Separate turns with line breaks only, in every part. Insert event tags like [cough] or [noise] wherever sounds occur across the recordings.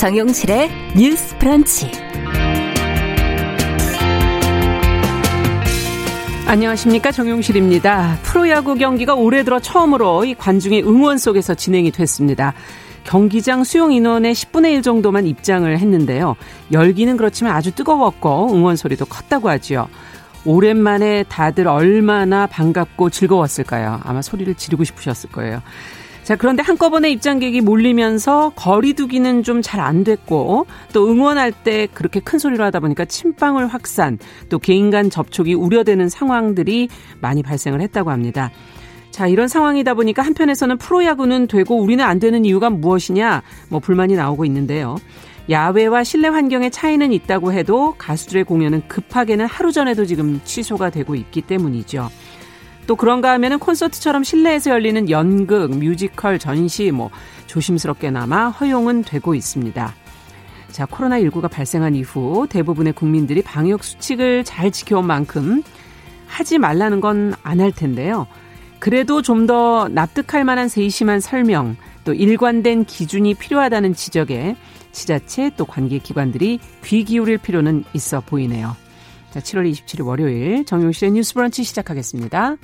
정용실의 뉴스 프런치.
안녕하십니까 정용실입니다. 프로야구 경기가 올해 들어 처음으로 이 관중의 응원 속에서 진행이 됐습니다. 경기장 수용 인원의 10분의 1 정도만 입장을 했는데요. 열기는 그렇지만 아주 뜨거웠고 응원 소리도 컸다고 하지요. 오랜만에 다들 얼마나 반갑고 즐거웠을까요? 아마 소리를 지르고 싶으셨을 거예요. 자, 그런데 한꺼번에 입장객이 몰리면서 거리두기는 좀 잘 안 됐고 또 응원할 때 그렇게 큰 소리로 하다 보니까 침방울 확산 또 개인 간 접촉이 우려되는 상황들이 많이 발생을 했다고 합니다. 자, 이런 상황이다 보니까 한편에서는 프로야구는 되고 우리는 안 되는 이유가 무엇이냐 뭐 불만이 나오고 있는데요. 야외와 실내 환경의 차이는 있다고 해도 가수들의 공연은 급하게는 하루 전에도 지금 취소가 되고 있기 때문이죠. 또 그런가 하면은 콘서트처럼 실내에서 열리는 연극, 뮤지컬, 전시 뭐 조심스럽게나마 허용은 되고 있습니다. 자, 코로나19가 발생한 이후 대부분의 국민들이 방역 수칙을 잘 지켜온 만큼 하지 말라는 건 안 할 텐데요. 그래도 좀 더 납득할 만한 세심한 설명, 또 일관된 기준이 필요하다는 지적에 지자체 또 관계 기관들이 귀 기울일 필요는 있어 보이네요. 자, 7월 27일 월요일 정용실의 뉴스 브런치 시작하겠습니다.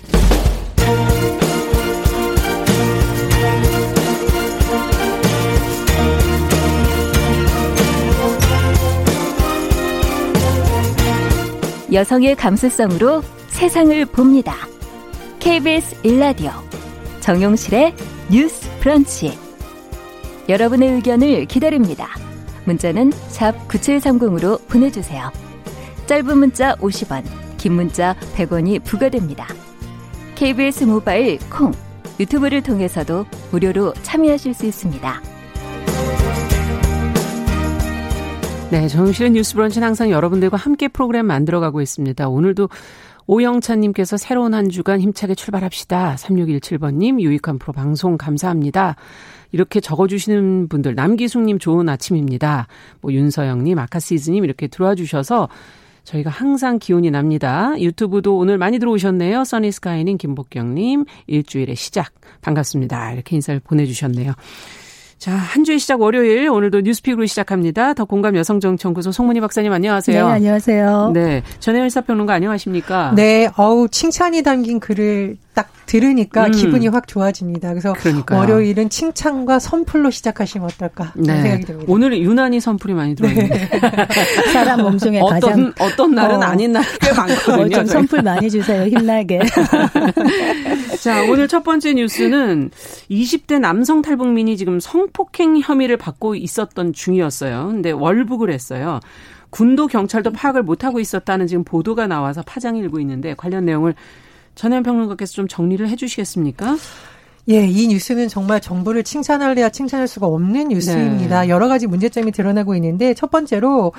여성의 감수성으로 세상을 봅니다. KBS 일라디오 정용실의 뉴스 브런치 여러분의 의견을 기다립니다. 문자는 9730으로 보내주세요. 짧은 문자 50원, 긴 문자 100원이 부과됩니다. KBS 모바일 콩, 유튜브를 통해서도 무료로 참여하실 수 있습니다.
네, 정실의 뉴스 브런치는 항상 여러분들과 함께 프로그램 만들어가고 있습니다. 오늘도 오영찬님께서 새로운 한 주간 힘차게 출발합시다. 3617번님, 유익한 프로 방송 감사합니다. 이렇게 적어주시는 분들, 남기숙님 좋은 아침입니다. 뭐 윤서영님, 아카시즈님 이렇게 들어와 주셔서 저희가 항상 기운이 납니다. 유튜브도 오늘 많이 들어오셨네요. 써니스카이님, 김복경님, 일주일의 시작. 반갑습니다. 이렇게 인사를 보내주셨네요. 자, 한 주의 시작 월요일 오늘도 뉴스픽으로 시작합니다. 더 공감 여성정연구소 송문희 박사님 안녕하세요.
네, 안녕하세요.
네. 전혜연 사평론가 안녕하십니까?
네, 어우 칭찬이 담긴 글을 딱 들으니까 음. 기분이 확 좋아집니다. 그래서 그러니까요. 월요일은 칭찬과 선풀로 시작하시면 어떨까 네. 생각이 듭니다.
오늘은 유난히 선풀이 많이 들어있네요. 네. [laughs]
사람 몸중에
어떤,
가장
어떤 날은 어, 아닌 날 꽤 많거든요. 어,
좀 선풀 많이 주세요. 힘나게. [laughs]
자, 오늘 첫 번째 뉴스는 20대 남성 탈북민이 지금 성폭행 혐의를 받고 있었던 중이었어요. 근데 월북을 했어요. 군도 경찰도 파악을 못하고 있었다는 지금 보도가 나와서 파장이 일고 있는데 관련 내용을 전현 평론가께서 좀 정리를 해 주시겠습니까?
예, 이 뉴스는 정말 정부를 칭찬할래야 칭찬할 수가 없는 뉴스입니다. 네. 여러 가지 문제점이 드러나고 있는데 첫 번째로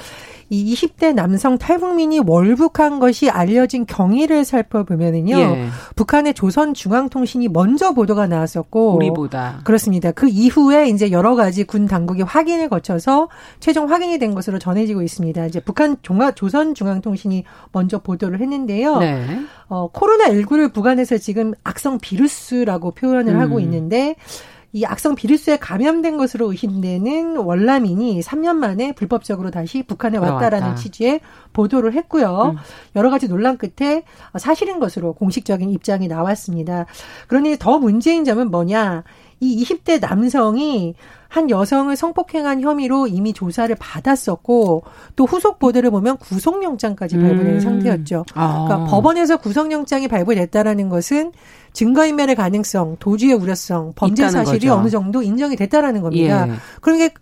이 20대 남성 탈북민이 월북한 것이 알려진 경위를 살펴보면은요. 예. 북한의 조선 중앙통신이 먼저 보도가 나왔었고
우리보다
그렇습니다. 그 이후에 이제 여러 가지 군 당국이 확인을 거쳐서 최종 확인이 된 것으로 전해지고 있습니다. 이제 북한 종합 조선 중앙통신이 먼저 보도를 했는데요. 네. 어, 코로나 19를 북한에서 지금 악성 비루스라고 표현을 음. 하고 있는데 이 악성 비루스에 감염된 것으로 의심되는 월남인이 3년 만에 불법적으로 다시 북한에 왔다라는 취지의 보도를 했고요. 음. 여러 가지 논란 끝에 사실인 것으로 공식적인 입장이 나왔습니다. 그러니 더 문제인 점은 뭐냐? 이 20대 남성이 한 여성을 성폭행한 혐의로 이미 조사를 받았었고 또 후속 보도를 보면 구속영장까지 발부된 음. 상태였죠. 아. 그러니까 법원에서 구속영장이 발부됐다라는 것은 증거인멸의 가능성, 도주의 우려성, 범죄 사실이 거죠. 어느 정도 인정이 됐다라는 겁니다. 예. 그러니까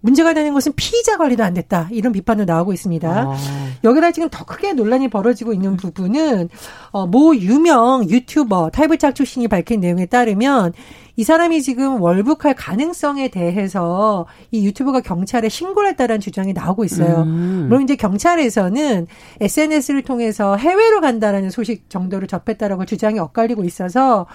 문제가 되는 것은 피의자 관리도 안 됐다. 이런 비판도 나오고 있습니다. 아. 여기다 지금 더 크게 논란이 벌어지고 있는 부분은 어, 모 유명 유튜버 탈북자 출신이 밝힌 내용에 따르면 이 사람이 지금 월북할 가능성에 대해서 이 유튜버가 경찰에 신고를 했다는 주장이 나오고 있어요. 음. 물론 이제 경찰에서는 SNS를 통해서 해외로 간다라는 소식 정도를 접했다라고 주장이 엇갈리고 있어서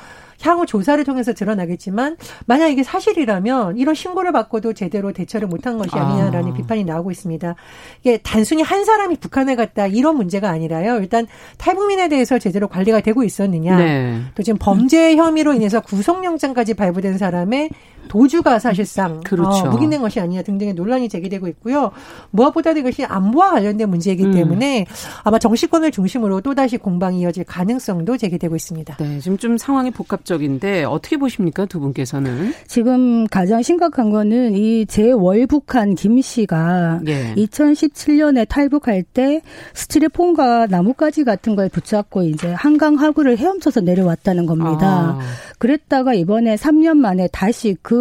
향후 조사를 통해서 드러나겠지만 만약 이게 사실이라면 이런 신고를 받고도 제대로 대처를 못한 것이 아니냐라는 아. 비판이 나오고 있습니다. 이게 단순히 한 사람이 북한에 갔다 이런 문제가 아니라요. 일단 탈북민에 대해서 제대로 관리가 되고 있었느냐. 네. 또 지금 범죄 혐의로 인해서 구속영장까지 발부된 사람의 도주가 사실상 그렇죠. 어, 묵인된 것이 아니냐 등등의 논란이 제기되고 있고요. 무엇보다도 이것이 안보와 관련된 문제이기 음. 때문에 아마 정치권을 중심으로 또다시 공방이 이어질 가능성도 제기되고 있습니다.
네, 지금 좀 상황이 복합적인데 어떻게 보십니까 두 분께서는?
지금 가장 심각한 거는 이 재월북한 김 씨가 예. 2017년에 탈북할 때 스티로폼과 나뭇가지 같은 걸 붙잡고 이제 한강 하구를 헤엄쳐서 내려왔다는 겁니다. 아. 그랬다가 이번에 3년 만에 다시 그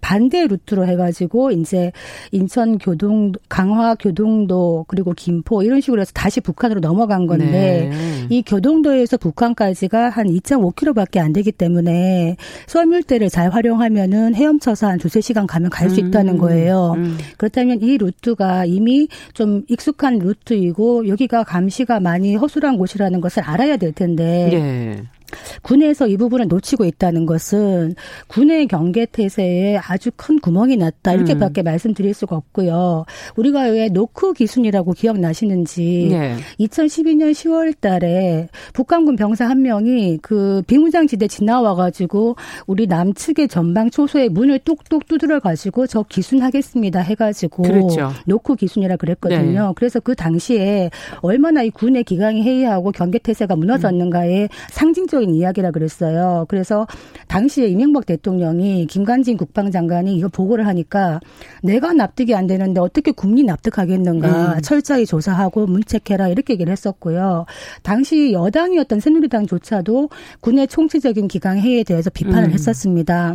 반대 루트로 해가지고 이제 인천 교동 강화 교동도 그리고 김포 이런 식으로 해서 다시 북한으로 넘어간 건데 네. 이 교동도에서 북한까지가 한 2.5km밖에 안 되기 때문에 썰물대를 잘 활용하면은 헤엄쳐서 한 두세 시간 가면 갈수 음. 있다는 거예요. 음. 그렇다면 이 루트가 이미 좀 익숙한 루트이고 여기가 감시가 많이 허술한 곳이라는 것을 알아야 될 텐데. 네. 군에서 이 부분을 놓치고 있다는 것은 군의 경계 태세에 아주 큰 구멍이 났다 이렇게밖에 음. 말씀드릴 수가 없고요. 우리가 왜 노크 기순이라고 기억나시는지 네. 2012년 10월달에 북한군 병사 한 명이 그 비무장지대 지나와 가지고 우리 남측의 전방 초소의 문을 똑똑 두드려 가지고 저 기순하겠습니다 해가지고 그렇죠. 노크 기순이라 그랬거든요. 네. 그래서 그 당시에 얼마나 이 군의 기강이 해이하고 경계 태세가 무너졌는가에 상징적 구체적인 이야기라 그랬어요. 그래서 당시에 이명박 대통령이 김관진 국방장관이 이거 보고를 하니까 내가 납득이 안 되는데 어떻게 국민이 납득하겠는가 음. 철저히 조사하고 문책해라 이렇게 얘기를 했었고요. 당시 여당이었던 새누리당조차도 군의 총체적인 기강 회의에 대해서 비판을 음. 했었습니다.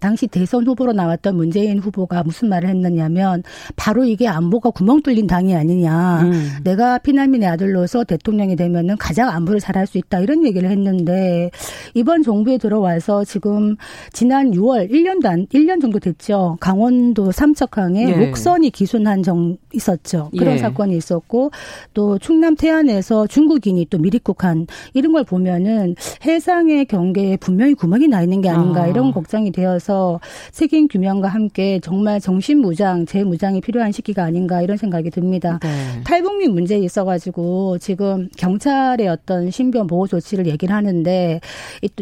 당시 대선 후보로 나왔던 문재인 후보가 무슨 말을 했느냐면 바로 이게 안보가 구멍 뚫린 당이 아니냐. 음. 내가 피난민의 아들로서 대통령이 되면은 가장 안보를 잘할 수 있다 이런 얘기를 했는데 이번 정부에 들어와서 지금 지난 6월 1년도 안 1년 정도 됐죠. 강원도 삼척항에 예. 목선이 기순한 정 있었죠. 그런 예. 사건이 있었고 또 충남 태안에서 중국인이 또 미립국한 이런 걸 보면은 해상의 경계에 분명히 구멍이 나 있는 게 아닌가 아. 이런 걱정이 되어서 그래서 책임 규명과 함께 정말 정신 무장, 재무장이 필요한 시기가 아닌가 이런 생각이 듭니다. 네. 탈북민 문제에 있어가지고 지금 경찰의 어떤 신변 보호 조치를 얘기를 하는데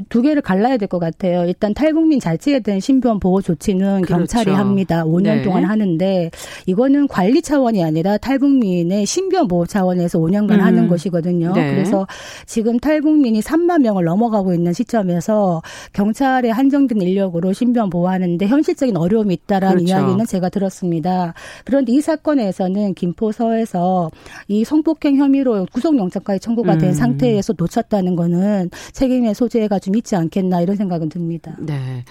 두 개를 갈라야 될 것 같아요. 일단 탈북민 자체에 대한 신변 보호 조치는 그렇죠. 경찰이 합니다. 5년 네. 동안 하는데 이거는 관리 차원이 아니라 탈북민의 신변 보호 차원에서 5년간 음. 하는 것이거든요. 네. 그래서 지금 탈북민이 3만 명을 넘어가고 있는 시점에서 경찰의 한정된 인력으로 신변 신변 보호하는데 현실적인 어려움이 있다라는 그렇죠. 이야기는 제가 들었습니다. 그런데 이 사건에서는 김포서에서 이 성폭행 혐의로 구속영장까지 청구가 된 음. 상태에서 놓쳤다는 거는 책임의 소재가 좀 있지 않겠나 이런 생각은 듭니다.
네.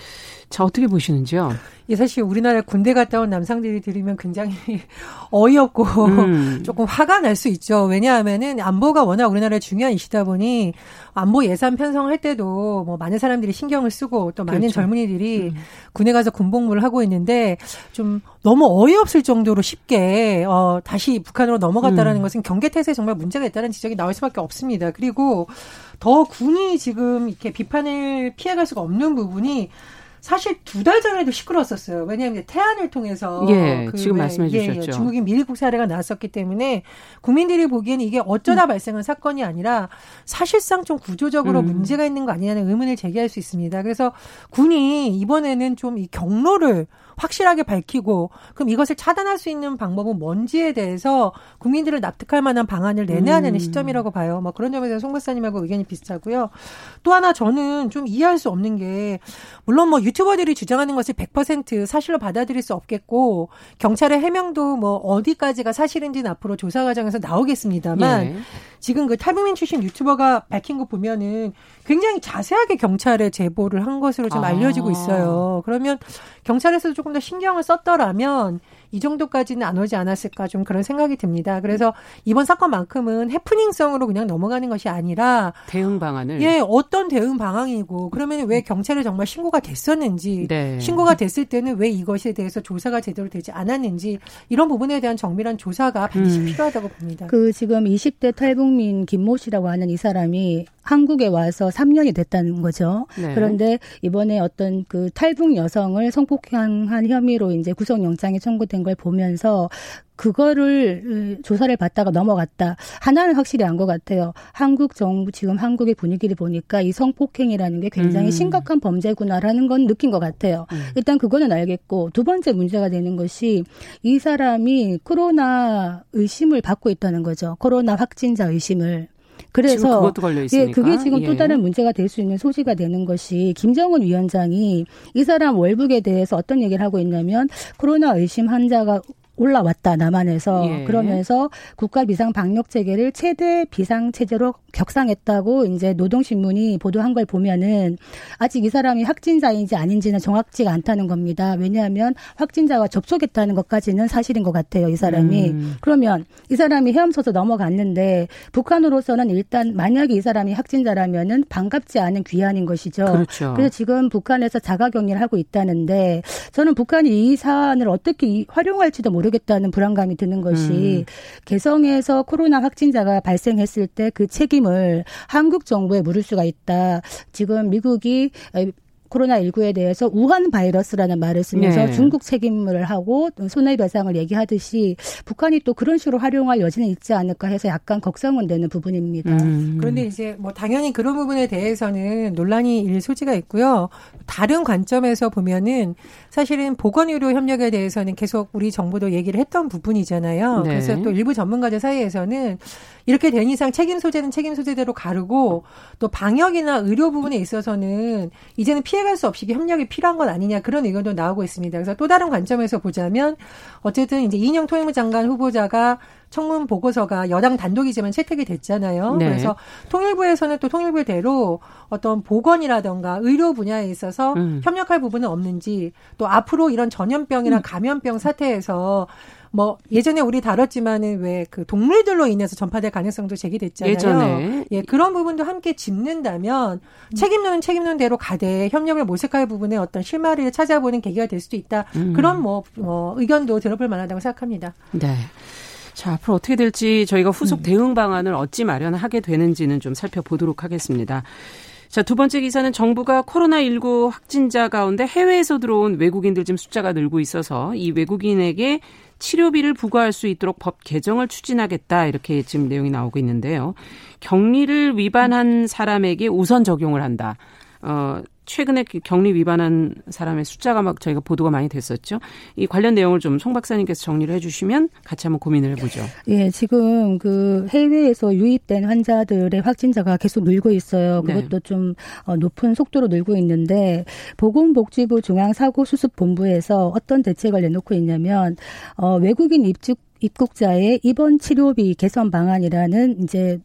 자, 어떻게 보시는지요?
이 사실 우리나라 군대 갔다 온 남성들이 들으면 굉장히 [laughs] 어이없고 음. 조금 화가 날 수 있죠. 왜냐하면은 안보가 워낙 우리나라에 중요한 이시다 보니 안보 예산 편성할 때도 뭐 많은 사람들이 신경을 쓰고 또 많은 그렇죠. 젊은이들이 음. 군에 가서 군복무를 하고 있는데 좀 너무 어이없을 정도로 쉽게 어 다시 북한으로 넘어갔다라는 음. 것은 경계 태세에 정말 문제가 있다는 지적이 나올 수밖에 없습니다. 그리고 더 군이 지금 이렇게 비판을 피해갈 수가 없는 부분이 사실 두 달 전에도 시끄러웠었어요. 왜냐하면 태안을 통해서
예, 그 지금 말씀해 예, 예, 주셨죠.
예, 중국인 미리국 사례가 나왔었기 때문에 국민들이 보기에는 이게 어쩌다 음. 발생한 사건이 아니라 사실상 좀 구조적으로 음. 문제가 있는 거 아니냐는 의문을 제기할 수 있습니다. 그래서 군이 이번에는 좀 이 경로를 확실하게 밝히고 그럼 이것을 차단할 수 있는 방법은 뭔지에 대해서 국민들을 납득할 만한 방안을 내놔야 되는 음. 시점이라고 봐요. 뭐 그런 점에서 송 박사님하고 의견이 비슷하고요. 또 하나 저는 좀 이해할 수 없는 게 물론 뭐 유튜버들이 주장하는 것을 100% 사실로 받아들일 수 없겠고 경찰의 해명도 뭐 어디까지가 사실인지는 앞으로 조사 과정에서 나오겠습니다만 예. 지금 그 탈북민 출신 유튜버가 밝힌 거 보면은 굉장히 자세하게 경찰에 제보를 한 것으로 좀 알려지고 아. 있어요. 그러면 경찰에서도 조금 더 신경을 썼더라면 이 정도까지는 안 오지 않았을까 좀 그런 생각이 듭니다. 그래서 이번 사건만큼은 해프닝성으로 그냥 넘어가는 것이 아니라
대응 방안을
예 어떤 대응 방향이고 그러면 왜 경찰에 정말 신고가 됐었는지 네. 신고가 됐을 때는 왜 이것에 대해서 조사가 제대로 되지 않았는지 이런 부분에 대한 정밀한 조사가 반드시 음. 필요하다고 봅니다.
그 지금 20대 탈북민 김모 씨라고 하는 이 사람이 한국에 와서 3년이 됐다는 거죠. 네. 그런데 이번에 어떤 그 탈북 여성을 성폭행한 혐의로 이제 구속영장이 청구된 걸 보면서 그거를 조사를 받다가 넘어갔다. 하나는 확실히 안 것 같아요. 한국 정부 지금 한국의 분위기를 보니까 이 성폭행이라는 게 굉장히 음. 심각한 범죄구나라는 건 느낀 것 같아요. 음. 일단 그거는 알겠고 두 번째 문제가 되는 것이 이 사람이 코로나 의심을 받고 있다는 거죠. 코로나 확진자 의심을. 그래서. 예, 그게 지금 예. 또 다른 문제가 될 수 있는 소지가 되는 것이 김정은 위원장이 이 사람 월북에 대해서 어떤 얘기를 하고 있냐면 코로나 의심 환자가 올라왔다 남한에서 예. 그러면서 국가 비상 방역 체계를 최대 비상 체제로 격상했다고 이제 노동신문이 보도한 걸 보면은 아직 이 사람이 확진자인지 아닌지는 정확지가 않다는 겁니다. 왜냐하면 확진자와 접촉했다는 것까지는 사실인 것 같아요. 이 사람이 음. 그러면 이 사람이 헤엄쳐서 넘어갔는데 북한으로서는 일단 만약에 이 사람이 확진자라면은 반갑지 않은 귀환인 것이죠.
그렇죠.
그래서 지금 북한에서 자가격리를 하고 있다는데 저는 북한이 이 사안을 어떻게 활용할지도 모르. 모르겠다는 불안감이 드는 것이 음. 개성에서 코로나 확진자가 발생했을 때 그 책임을 한국 정부에 물을 수가 있다. 지금 미국이 코로나19에 대해서 우한 바이러스라는 말을 쓰면서 네. 중국 책임을 하고 손해배상을 얘기하듯이 북한이 또 그런 식으로 활용할 여지는 있지 않을까 해서 약간 걱정은 되는 부분입니다. 음.
그런데 이제 뭐 당연히 그런 부분에 대해서는 논란이 일 소지가 있고요. 다른 관점에서 보면은 사실은 보건의료 협력에 대해서는 계속 우리 정부도 얘기를 했던 부분이잖아요. 네. 그래서 또 일부 전문가들 사이에서는 이렇게 된 이상 책임 소재는 책임 소재대로 가르고 또 방역이나 의료 부분에 있어서는 이제는 피해 갈 수 없이 협력이 필요한 건 아니냐 그런 의견도 나오고 있습니다. 그래서 또 다른 관점에서 보자면 어쨌든 이제 이인영 통일부 장관 후보자가 청문 보고서가 여당 단독이지만 채택이 됐잖아요. 네. 그래서 통일부에서는 또 통일부대로 어떤 보건이라던가 의료 분야에 있어서 음. 협력할 부분은 없는지 또 앞으로 이런 전염병이나 음. 감염병 사태에서 뭐 예전에 우리 다뤘지만은 왜 그 동물들로 인해서 전파될 가능성도 제기됐잖아요.
예전에
예 그런 부분도 함께 짚는다면 음. 책임론은 책임론 대로 가되 협력을 모색할 부분에 어떤 실마리를 찾아보는 계기가 될 수도 있다. 음. 그런 뭐, 뭐 의견도 들어볼 만하다고 생각합니다.
네. 자, 앞으로 어떻게 될지 저희가 후속 음. 대응 방안을 어찌 마련하게 되는지는 좀 살펴보도록 하겠습니다. 자, 두 번째 기사는 정부가 코로나19 확진자 가운데 해외에서 들어온 외국인들 지금 숫자가 늘고 있어서 이 외국인에게 치료비를 부과할 수 있도록 법 개정을 추진하겠다 이렇게 지금 내용이 나오고 있는데요. 격리를 위반한 사람에게 우선 적용을 한다. 어, 최근에 그 격리 위반한 사람의 숫자가 막 저희가 보도가 많이 됐었죠. 이 관련 내용을 좀 송 박사님께서 정리를 해주시면 같이 한번 고민을 해보죠.
예, 지금 그 해외에서 유입된 환자들의 확진자가 계속 늘고 있어요. 네. 그것도 네. 좀 어, 높은 속도로 늘고 있는데 보건복지부 중앙사고수습본부에서 어떤 대책을 내놓고 있냐면 어, 외국인 입국 입국자의 입원 치료비 개선 방안이라는 이제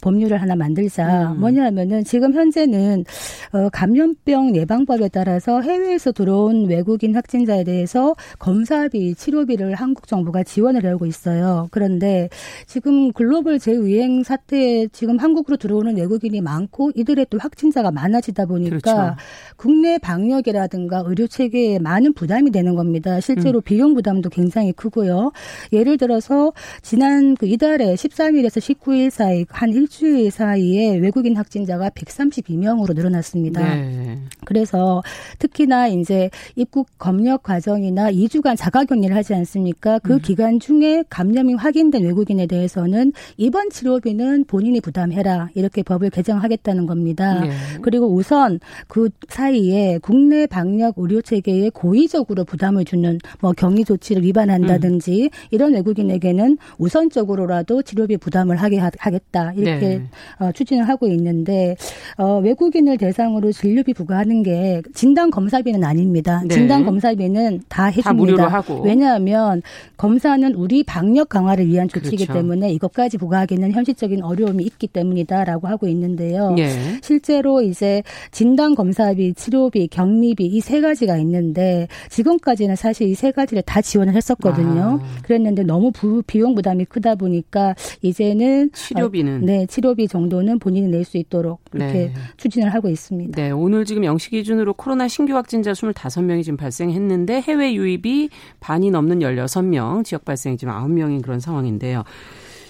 법률을 하나 만들자. 음. 뭐냐면은 지금 현재는 어 감염병 예방법에 따라서 해외에서 들어온 외국인 확진자에 대해서 검사비, 치료비를 한국 정부가 지원을 하고 있어요. 그런데 지금 글로벌 재유행 사태에 지금 한국으로 들어오는 외국인이 많고 이들의 또 확진자가 많아지다 보니까 그렇죠. 국내 방역이라든가 의료 체계에 많은 부담이 되는 겁니다. 실제로 음. 비용 부담도 굉장히 크고요. 예를 들어서 지난 그 이달에 13일에서 19일 사이 한 일주일 사이에 외국인 확진자가 132명으로 늘어났습니다. 네. 그래서 특히나 이제 입국 검역 과정이나 2주간 자가격리를 하지 않습니까? 그 음. 기간 중에 감염이 확인된 외국인에 대해서는 입원 치료비는 본인이 부담해라 이렇게 법을 개정하겠다는 겁니다. 네. 그리고 우선 그 사이에 국내 방역 의료 체계에 고의적으로 부담을 주는 뭐 격리 조치를 위반한다든지 음. 이런 외국인에게는 우선적으로라도 치료비 부담을 하게 하겠다. 이렇게 이렇게 네. 어, 추진을 하고 있는데 어, 외국인을 대상으로 진료비 부과하는 게 진단 검사비는 아닙니다. 네. 진단 검사비는 다 해줍니다.
다
왜냐하면 검사는 우리 방역 강화를 위한 조치이기 그렇죠. 때문에 이것까지 부과하기는 현실적인 어려움이 있기 때문이다라고 하고 있는데요. 네. 실제로 이제 진단 검사비, 치료비, 격리비 이 세 가지가 있는데 지금까지는 사실 이 세 가지를 다 지원을 했었거든요. 아. 그랬는데 너무 부, 비용 부담이 크다 보니까 이제는
치료비는
어, 네 치료비 정도는 본인이 낼 수 있도록 이렇게 네. 추진을 하고 있습니다.
네, 오늘 지금 영시 기준으로 코로나 신규 확진자 25명이 지금 발생했는데 해외 유입이 반이 넘는 16명, 지역 발생이 지금 9명인 그런 상황인데요.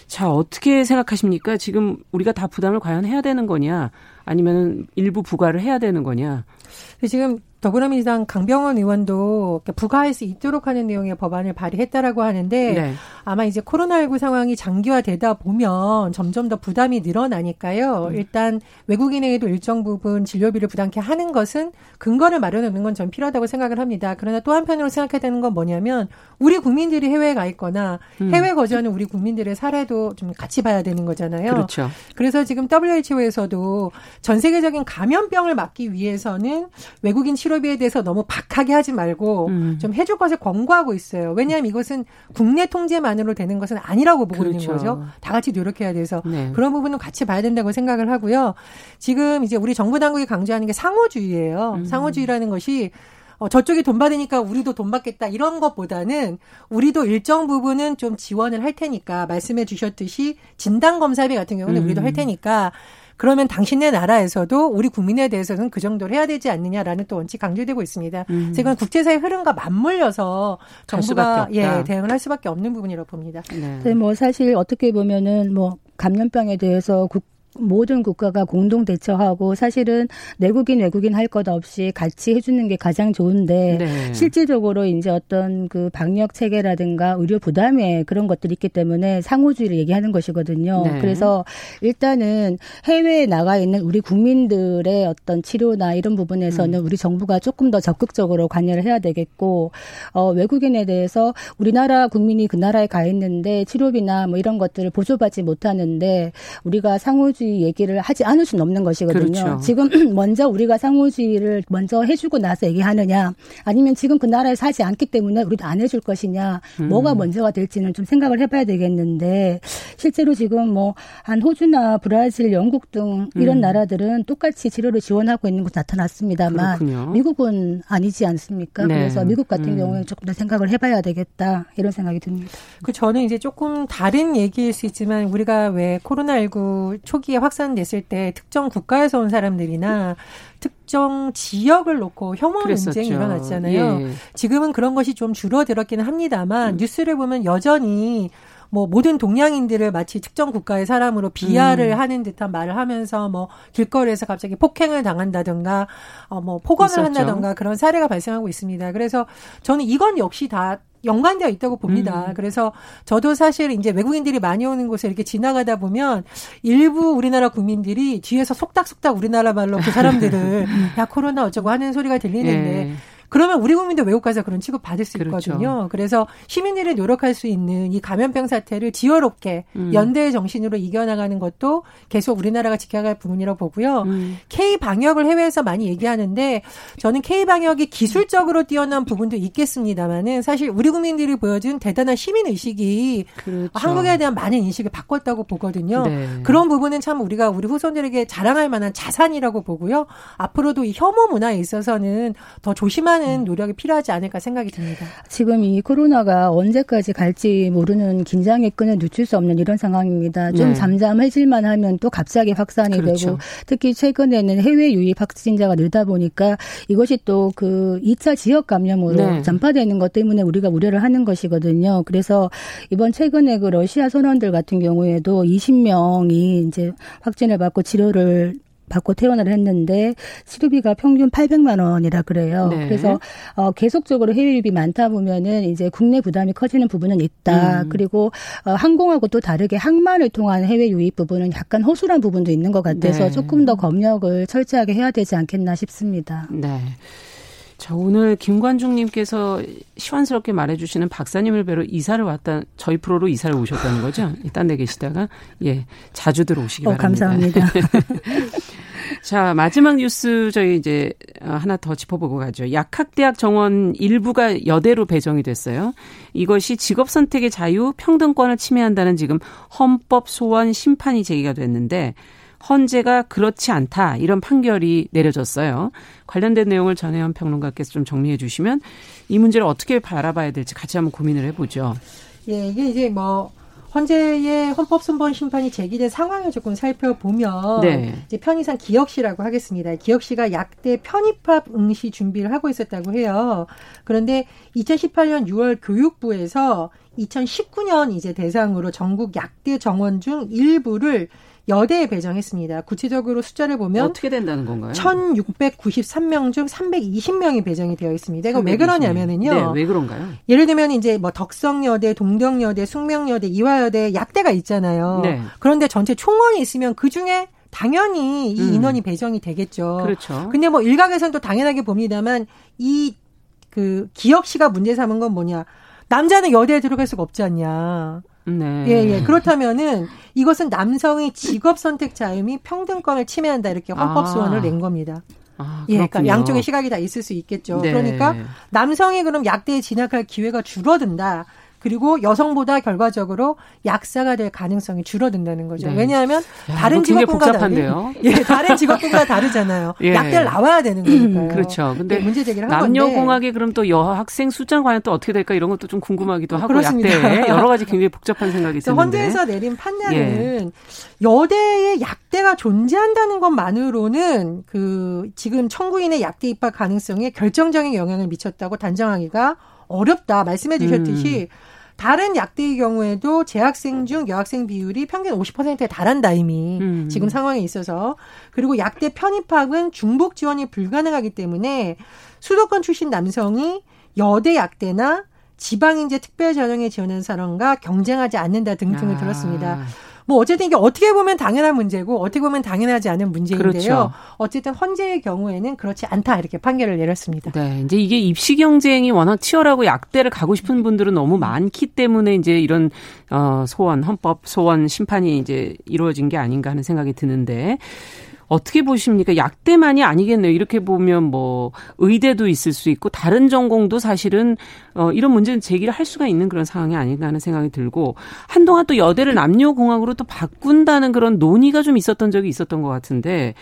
자, 어떻게 생각하십니까? 지금 우리가 다 부담을 과연 해야 되는 거냐? 아니면 일부 부과를 해야 되는 거냐?
지금 더불어민주당 강병원 의원도 부과할 수 있도록 하는 내용의 법안을 발의했다라고 하는데 네. 아마 이제 코로나19 상황이 장기화되다 보면 점점 더 부담이 늘어나니까요. 음. 일단 외국인에게도 일정 부분 진료비를 부담케 하는 것은 근거를 마련하는 건 전 필요하다고 생각을 합니다. 그러나 또 한편으로 생각해야 되는 건 뭐냐면 우리 국민들이 해외에 가 있거나 음. 해외 거주하는 우리 국민들의 사례도 좀 같이 봐야 되는 거잖아요.
그렇죠.
그래서 지금 WHO에서도 전 세계적인 감염병을 막기 위해서는 외국인 치료 비에 대해서 너무 박하게 하지 말고 음. 좀 해줄 것을 권고하고 있어요. 왜냐하면 이것은 국내 통제만으로 되는 것은 아니라고 보고 그렇죠. 있는 거죠. 다 같이 노력해야 돼서 네. 그런 부분은 같이 봐야 된다고 생각을 하고요. 지금 이제 우리 정부 당국이 강조하는 게 상호주의예요. 음. 상호주의라는 것이 어, 저쪽이 돈 받으니까 우리도 돈 받겠다 이런 것보다는 우리도 일정 부분은 좀 지원을 할 테니까 말씀해 주셨듯이 진단 검사비 같은 경우는 음. 우리도 할 테니까 그러면 당신네 나라에서도 우리 국민에 대해서는 그 정도를 해야 되지 않느냐라는 또 원칙 강조되고 있습니다. 음. 그래서 이건 국제사회 흐름과 맞물려서 정부가 예 대응을 할 수밖에 없는 부분이라고 봅니다.
네. 네. 뭐 사실 어떻게 보면은 뭐 감염병에 대해서 국 모든 국가가 공동 대처하고 사실은 내국인 외국인 할 것 없이 같이 해주는 게 가장 좋은데 네. 실질적으로 이제 어떤 그 방역 체계라든가 의료 부담에 그런 것들이 있기 때문에 상호주의를 얘기하는 것이거든요. 네. 그래서 일단은 해외에 나가 있는 우리 국민들의 어떤 치료나 이런 부분에서는 음. 우리 정부가 조금 더 적극적으로 관여를 해야 되겠고 어, 외국인에 대해서 우리나라 국민이 그 나라에 가 있는데 치료비나 뭐 이런 것들을 보조받지 못하는데 우리가 상호주의 상호주의 얘기를 하지 않을 수는 없는 것이거든요. 그렇죠. 지금 [clears throat] 먼저 우리가 상호주의를 먼저 해주고 나서 얘기하느냐, 아니면 지금 그 나라에 사지 않기 때문에 우리도 안 해줄 것이냐, 음. 뭐가 먼저가 될지는 좀 생각을 해봐야 되겠는데 실제로 지금 뭐 한 호주나 브라질, 영국 등 이런 음. 나라들은 똑같이 치료를 지원하고 있는 것으로 나타났습니다만 그렇군요. 미국은 아니지 않습니까? 네. 그래서 미국 같은 음. 경우에 조금 더 생각을 해봐야 되겠다 이런 생각이 듭니다.
그 저는 이제 조금 다른 얘기일 수 있지만 우리가 왜 코로나19 초기 초기에 확산됐을 때 특정 국가에서 온 사람들이나 특정 지역을 놓고 혐오 그랬었죠. 논쟁이 일어났잖아요. 예. 지금은 그런 것이 좀 줄어들었기는 합니다만 음. 뉴스를 보면 여전히 뭐 모든 동양인들을 마치 특정 국가의 사람으로 비하를 음. 하는 듯한 말을 하면서 뭐 길거리에서 갑자기 폭행을 당한다든가 어 뭐 폭언을 있었죠. 한다든가 그런 사례가 발생하고 있습니다. 그래서 저는 이건 역시 다 연관되어 있다고 봅니다. 음. 그래서 저도 사실 이제 외국인들이 많이 오는 곳에 이렇게 지나가다 보면 일부 우리나라 국민들이 뒤에서 속닥속닥 우리나라 말로 그 사람들을 [laughs] 야 코로나 어쩌고 하는 소리가 들리는데 예. 그러면 우리 국민도 외국 가서 그런 취급 받을 수 그렇죠. 있거든요. 그래서 시민들이 노력할 수 있는 이 감염병 사태를 지혜롭게 음. 연대의 정신으로 이겨나가는 것도 계속 우리나라가 지켜갈 부분이라고 보고요. 음. K 방역을 해외에서 많이 얘기하는데 저는 K 방역이 기술적으로 뛰어난 부분도 있겠습니다만은 사실 우리 국민들이 보여준 대단한 시민 의식이 그렇죠. 한국에 대한 많은 인식을 바꿨다고 보거든요. 네. 그런 부분은 참 우리가 우리 후손들에게 자랑할 만한 자산이라고 보고요. 앞으로도 이 혐오 문화에 있어서는 더 조심한 하는 노력이 필요하지 않을까 생각이 듭니다.
지금 이 코로나가 언제까지 갈지 모르는 긴장의 끈을 늦출 수 없는 이런 상황입니다. 좀 네. 잠잠해질만 하면 또 갑자기 확산이 그렇죠. 되고 특히 최근에는 해외 유입 확진자가 늘다 보니까 이것이 또 그 2차 지역 감염으로 네. 전파되는 것 때문에 우리가 우려를 하는 것이거든요. 그래서 이번 최근에 그 러시아 선원들 같은 경우에도 20명이 이제 확진을 받고 치료를 받고 퇴원을 했는데 치료비가 평균 800만 원이라 그래요. 네. 그래서 어 계속적으로 해외 유입이 많다 보면은 이제 국내 부담이 커지는 부분은 있다. 음. 그리고 어 항공하고 또 다르게 항만을 통한 해외 유입 부분은 약간 허술한 부분도 있는 것 같아서 네. 조금 더 검역을 철저하게 해야 되지 않겠나 싶습니다.
네. 자, 오늘 김관중님께서 시원스럽게 말해주시는 박사님을 뵈러 이사를 왔다, 저희 프로로 이사를 오셨다는 거죠? 딴 데 계시다가, 예, 자주 들어오시기 어, 바랍니다.
감사합니다. [laughs]
자, 마지막 뉴스 저희 이제 하나 더 짚어보고 가죠. 약학대학 정원 일부가 여대로 배정이 됐어요. 이것이 직업 선택의 자유, 평등권을 침해한다는 지금 헌법 소원 심판이 제기가 됐는데, 헌재가 그렇지 않다 이런 판결이 내려졌어요. 관련된 내용을 전혜연 평론가께서 좀 정리해 주시면 이 문제를 어떻게 바라봐야 될지 같이 한번 고민을 해보죠.
예, 이게 이제 뭐 헌재의 헌법소원 심판이 제기된 상황을 조금 살펴보면 네. 이제 편의상 기혁씨라고 하겠습니다. 기혁씨가 약대 편입합 응시 준비를 하고 있었다고 해요. 그런데 2018년 6월 교육부에서 2019년 이제 대상으로 전국 약대 정원 중 일부를 여대에 배정했습니다. 구체적으로 숫자를 보면
어떻게 된다는 건가요?
1,693명 중 320명이 배정이 되어 있습니다. 이거 왜 그러냐면은요.
네, 왜 그런가요?
예를 들면 이제 뭐 덕성여대, 동덕여대, 숙명여대, 이화여대 약대가 있잖아요. 네. 그런데 전체 총원이 있으면 그 중에 당연히 이 음. 인원이 배정이 되겠죠.
그렇죠.
근데 뭐 일각에서는 또 당연하게 봅니다만 이 그 기혁씨가 문제 삼은 건 뭐냐. 남자는 여대에 들어갈 수가 없지 않냐. 네. 예, 예. 그렇다면은 이것은 남성의 직업 선택 자유 및 평등권을 침해한다 이렇게 헌법 소원을 아. 낸 겁니다. 아, 예, 그러니까 양쪽의 시각이 다 있을 수 있겠죠. 네. 그러니까 남성이 그럼 약대에 진학할 기회가 줄어든다. 그리고 여성보다 결과적으로 약사가 될 가능성이 줄어든다는 거죠. 네. 왜냐하면 야, 다른 직업군과 다른 [laughs] 예, 다른 직업군과 다르잖아요. [laughs] 예. 약대를 나와야 되는 거니까요. [clears throat]
그렇죠. 근데 네, 문제 제기를 한 남녀 공학이 그럼 또 여학생 숫자 과연 또 어떻게 될까 이런 것도 좀 궁금하기도 하고 그렇습니다. 약대 [laughs] 여러 가지 굉장히 복잡한 생각이 있는데
헌재에서 내린 판단은 예. 여대에 약대가 존재한다는 것만으로는 그 지금 청구인의 약대 입학 가능성에 결정적인 영향을 미쳤다고 단정하기가 어렵다 말씀해 주셨듯이 음. 다른 약대의 경우에도 재학생 중 여학생 비율이 평균 50%에 달한다 이미 음. 지금 상황에 있어서 그리고 약대 편입학은 중복 지원이 불가능하기 때문에 수도권 출신 남성이 여대 약대나 지방인재 특별전형에 지원하는 사람과 경쟁하지 않는다 등등을 아. 들었습니다. 뭐 어쨌든 이게 어떻게 보면 당연한 문제고 어떻게 보면 당연하지 않은 문제인데요. 그렇죠. 어쨌든 헌재의 경우에는 그렇지 않다 이렇게 판결을 내렸습니다.
네, 이제 이게 입시 경쟁이 워낙 치열하고 약대를 가고 싶은 분들은 너무 많기 때문에 이제 이런 어 소원 헌법 소원 심판이 이제 이루어진 게 아닌가 하는 생각이 드는데 어떻게 보십니까? 약대만이 아니겠네요. 이렇게 보면 뭐 의대도 있을 수 있고 다른 전공도 사실은 어 이런 문제는 제기를 할 수가 있는 그런 상황이 아닌가 하는 생각이 들고 한동안 또 여대를 남녀공학으로 또 바꾼다는 그런 논의가 좀 있었던 적이 있었던 것 같은데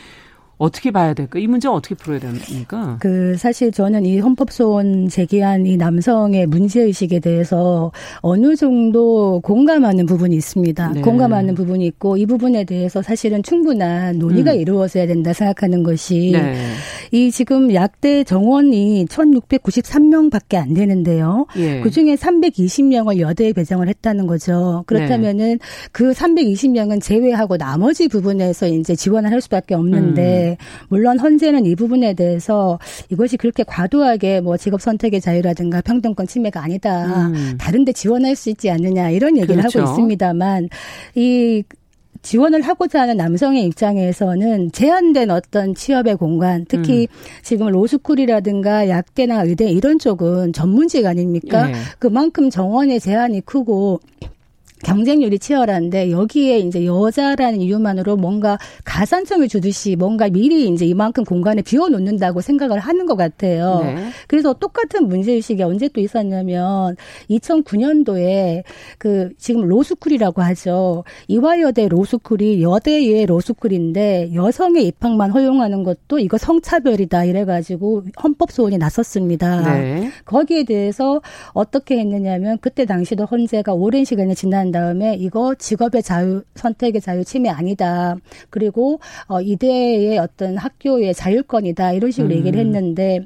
어떻게 봐야 될까? 이 문제 어떻게 풀어야 됩니까?
그 사실 저는 이 헌법소원 제기한 이 남성의 문제 의식에 대해서 어느 정도 공감하는 부분이 있습니다. 네. 공감하는 부분이 있고 이 부분에 대해서 사실은 충분한 논의가 음. 이루어져야 된다 생각하는 것이 네. 이 지금 약대 정원이 1,693명밖에 안 되는데요. 예. 그 중에 320명을 여대에 배정을 했다는 거죠. 그렇다면은 네. 그 320명은 제외하고 나머지 부분에서 이제 지원을 할 수밖에 없는데. 음. 물론 헌재는 이 부분에 대해서 이것이 그렇게 과도하게 뭐 직업 선택의 자유라든가 평등권 침해가 아니다. 음. 다른데 지원할 수 있지 않느냐 이런 얘기를 그렇죠. 하고 있습니다만 이 지원을 하고자 하는 남성의 입장에서는 제한된 어떤 취업의 공간, 특히 음. 지금 로스쿨이라든가 약대나 의대 이런 쪽은 전문직 아닙니까? 네. 그만큼 정원의 제한이 크고 경쟁률이 치열한데 여기에 이제 여자라는 이유만으로 뭔가 가산점을 주듯이 뭔가 미리 이제 이만큼 공간에 비워놓는다고 생각을 하는 것 같아요. 네. 그래서 똑같은 문제의식이 언제 또 있었냐면 2009년도에 그 지금 로스쿨이라고 하죠. 이화여대 로스쿨이 여대의 로스쿨인데 여성의 입학만 허용하는 것도 이거 성차별이다 이래가지고 헌법 소원이 났었습니다. 네. 거기에 대해서 어떻게 했느냐면 그때 당시도 헌재가 오랜 시간이 지난 다음에 이거 직업의 자유 선택의 자유 침해 아니다. 그리고 어 이대의 어떤 학교의 자율권이다. 이런 식으로 음. 얘기를 했는데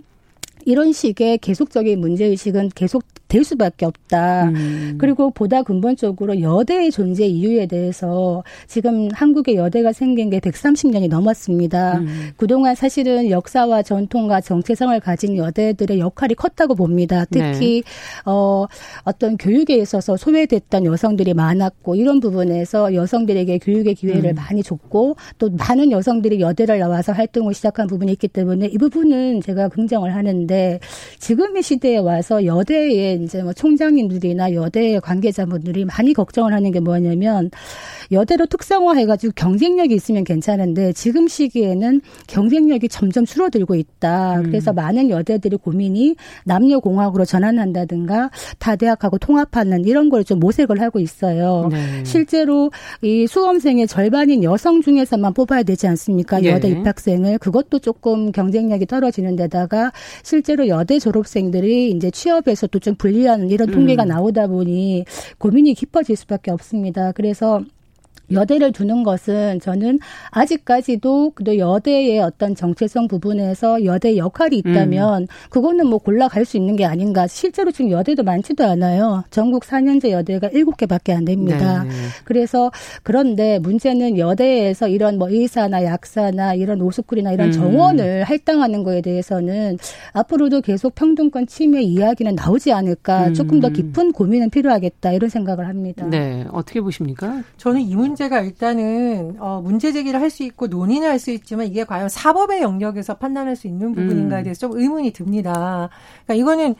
이런 식의 계속적인 문제의식은 계속 될 수밖에 없다. 음. 그리고 보다 근본적으로 여대의 존재 이유에 대해서 지금 한국의 여대가 생긴 게 130년이 넘었습니다. 음. 그동안 사실은 역사와 전통과 정체성을 가진 여대들의 역할이 컸다고 봅니다. 특히 네. 어 어떤 교육에 있어서 소외됐던 여성들이 많았고 이런 부분에서 여성들에게 교육의 기회를 음. 많이 줬고 또 많은 여성들이 여대를 나와서 활동을 시작한 부분이 있기 때문에 이 부분은 제가 긍정을 하는데 지금의 시대에 와서 여대에 이제 뭐 총장님들이나 여대 관계자분들이 많이 걱정을 하는 게 뭐냐면 여대로 특성화해가지고 경쟁력이 있으면 괜찮은데 지금 시기에는 경쟁력이 점점 줄어들고 있다. 음. 그래서 많은 여대들이 고민이 남녀 공학으로 전환한다든가 다대학하고 통합하는 이런 걸 좀 모색을 하고 있어요. 네. 실제로 이 수험생의 절반인 여성 중에서만 뽑아야 되지 않습니까? 네. 여대 입학생을 그것도 조금 경쟁력이 떨어지는 데다가 실 제로 여대 졸업생들이 이제 취업에서도 좀 불리한 이런 통계가 음. 나오다 보니 고민이 깊어질 수밖에 없습니다. 그래서 여대를 두는 것은 저는 아직까지도 또 여대의 어떤 정체성 부분에서 여대 역할이 있다면 음. 그거는 뭐 골라갈 수 있는 게 아닌가. 실제로 지금 여대도 많지도 않아요. 전국 4년제 여대가 7개밖에 안 됩니다. 네. 그래서 그런데 문제는 여대에서 이런 뭐 의사나 약사나 이런 오스쿨이나 이런 음. 정원을 할당하는 거에 대해서는 앞으로도 계속 평등권 침해 이야기는 나오지 않을까. 음. 조금 더 깊은 고민은 필요하겠다 이런 생각을 합니다.
네. 어떻게 보십니까?
저는 이 문제 문제가 일단은 어 문제 제기를 할 수 있고 논의는 할 수 있지만 이게 과연 사법의 영역에서 판단할 수 있는 부분인가에 음. 대해서 좀 의문이 듭니다. 그러니까 이거는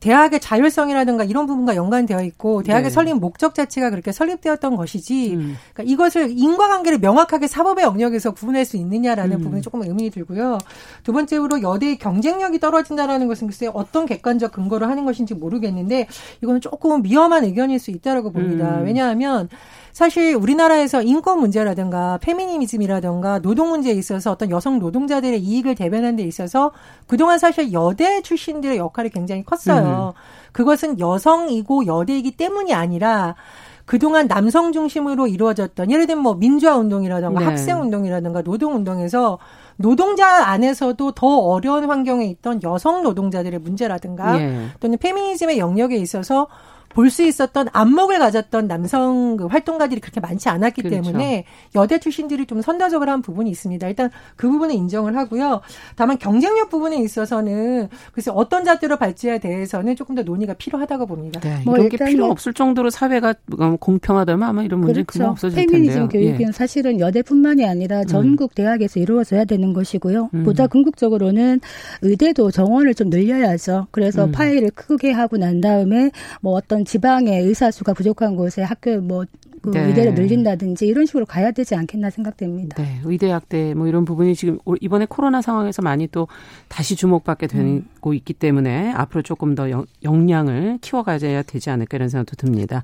대학의 자율성이라든가 이런 부분과 연관되어 있고 대학의 네. 설립 목적 자체가 그렇게 설립되었던 것이지 음. 그러니까 이것을 인과관계를 명확하게 사법의 영역에서 구분할 수 있느냐라는 음. 부분이 조금 의문이 들고요. 두 번째로 여대의 경쟁력이 떨어진다라는 것은 글쎄 어떤 객관적 근거를 하는 것인지 모르겠는데 이거는 조금 위험한 의견일 수 있다라고 봅니다. 음. 왜냐하면 사실 우리나라에서 인권 문제라든가 페미니즘이라든가 노동 문제에 있어서 어떤 여성 노동자들의 이익을 대변하는 데 있어서 그동안 사실 여대 출신들의 역할이 굉장히 컸어요. 음. 그것은 여성이고 여대이기 때문이 아니라 그동안 남성 중심으로 이루어졌던 예를 들면 뭐 민주화 운동이라든가 네. 학생 운동이라든가 노동 운동에서 노동자 안에서도 더 어려운 환경에 있던 여성 노동자들의 문제라든가 네. 또는 페미니즘의 영역에 있어서 볼 수 있었던 안목을 가졌던 남성 그 활동가들이 그렇게 많지 않았기 그렇죠. 때문에 여대 출신들이 좀 선도적으로 한 부분이 있습니다. 일단 그 부분은 인정을 하고요. 다만 경쟁력 부분에 있어서는 글쎄 어떤 자들로 발제에 대해서는 조금 더 논의가 필요하다고 봅니다.
네, 뭐 이렇게 필요 없을 정도로 사회가 공평하다면 아마 이런 문제 그렇죠. 없어질 텐데요.
페미니즘 교육은 예. 사실은 여대뿐만이 아니라 전국 음. 대학에서 이루어져야 되는 것이고요. 음. 보다 궁극적으로는 의대도 정원을 좀 늘려야죠. 그래서 음. 파일을 크게 하고 난 다음에 뭐 어떤 지방의 의사 수가 부족한 곳에 학교 뭐 그 네. 의대를 늘린다든지 이런 식으로 가야 되지 않겠나 생각됩니다.
네, 의대 약대 뭐 이런 부분이 지금 이번에 코로나 상황에서 많이 또 다시 주목받게 되고 음. 있기 때문에 앞으로 조금 더 역량을 키워가야 되지 않을까 이런 생각도 듭니다.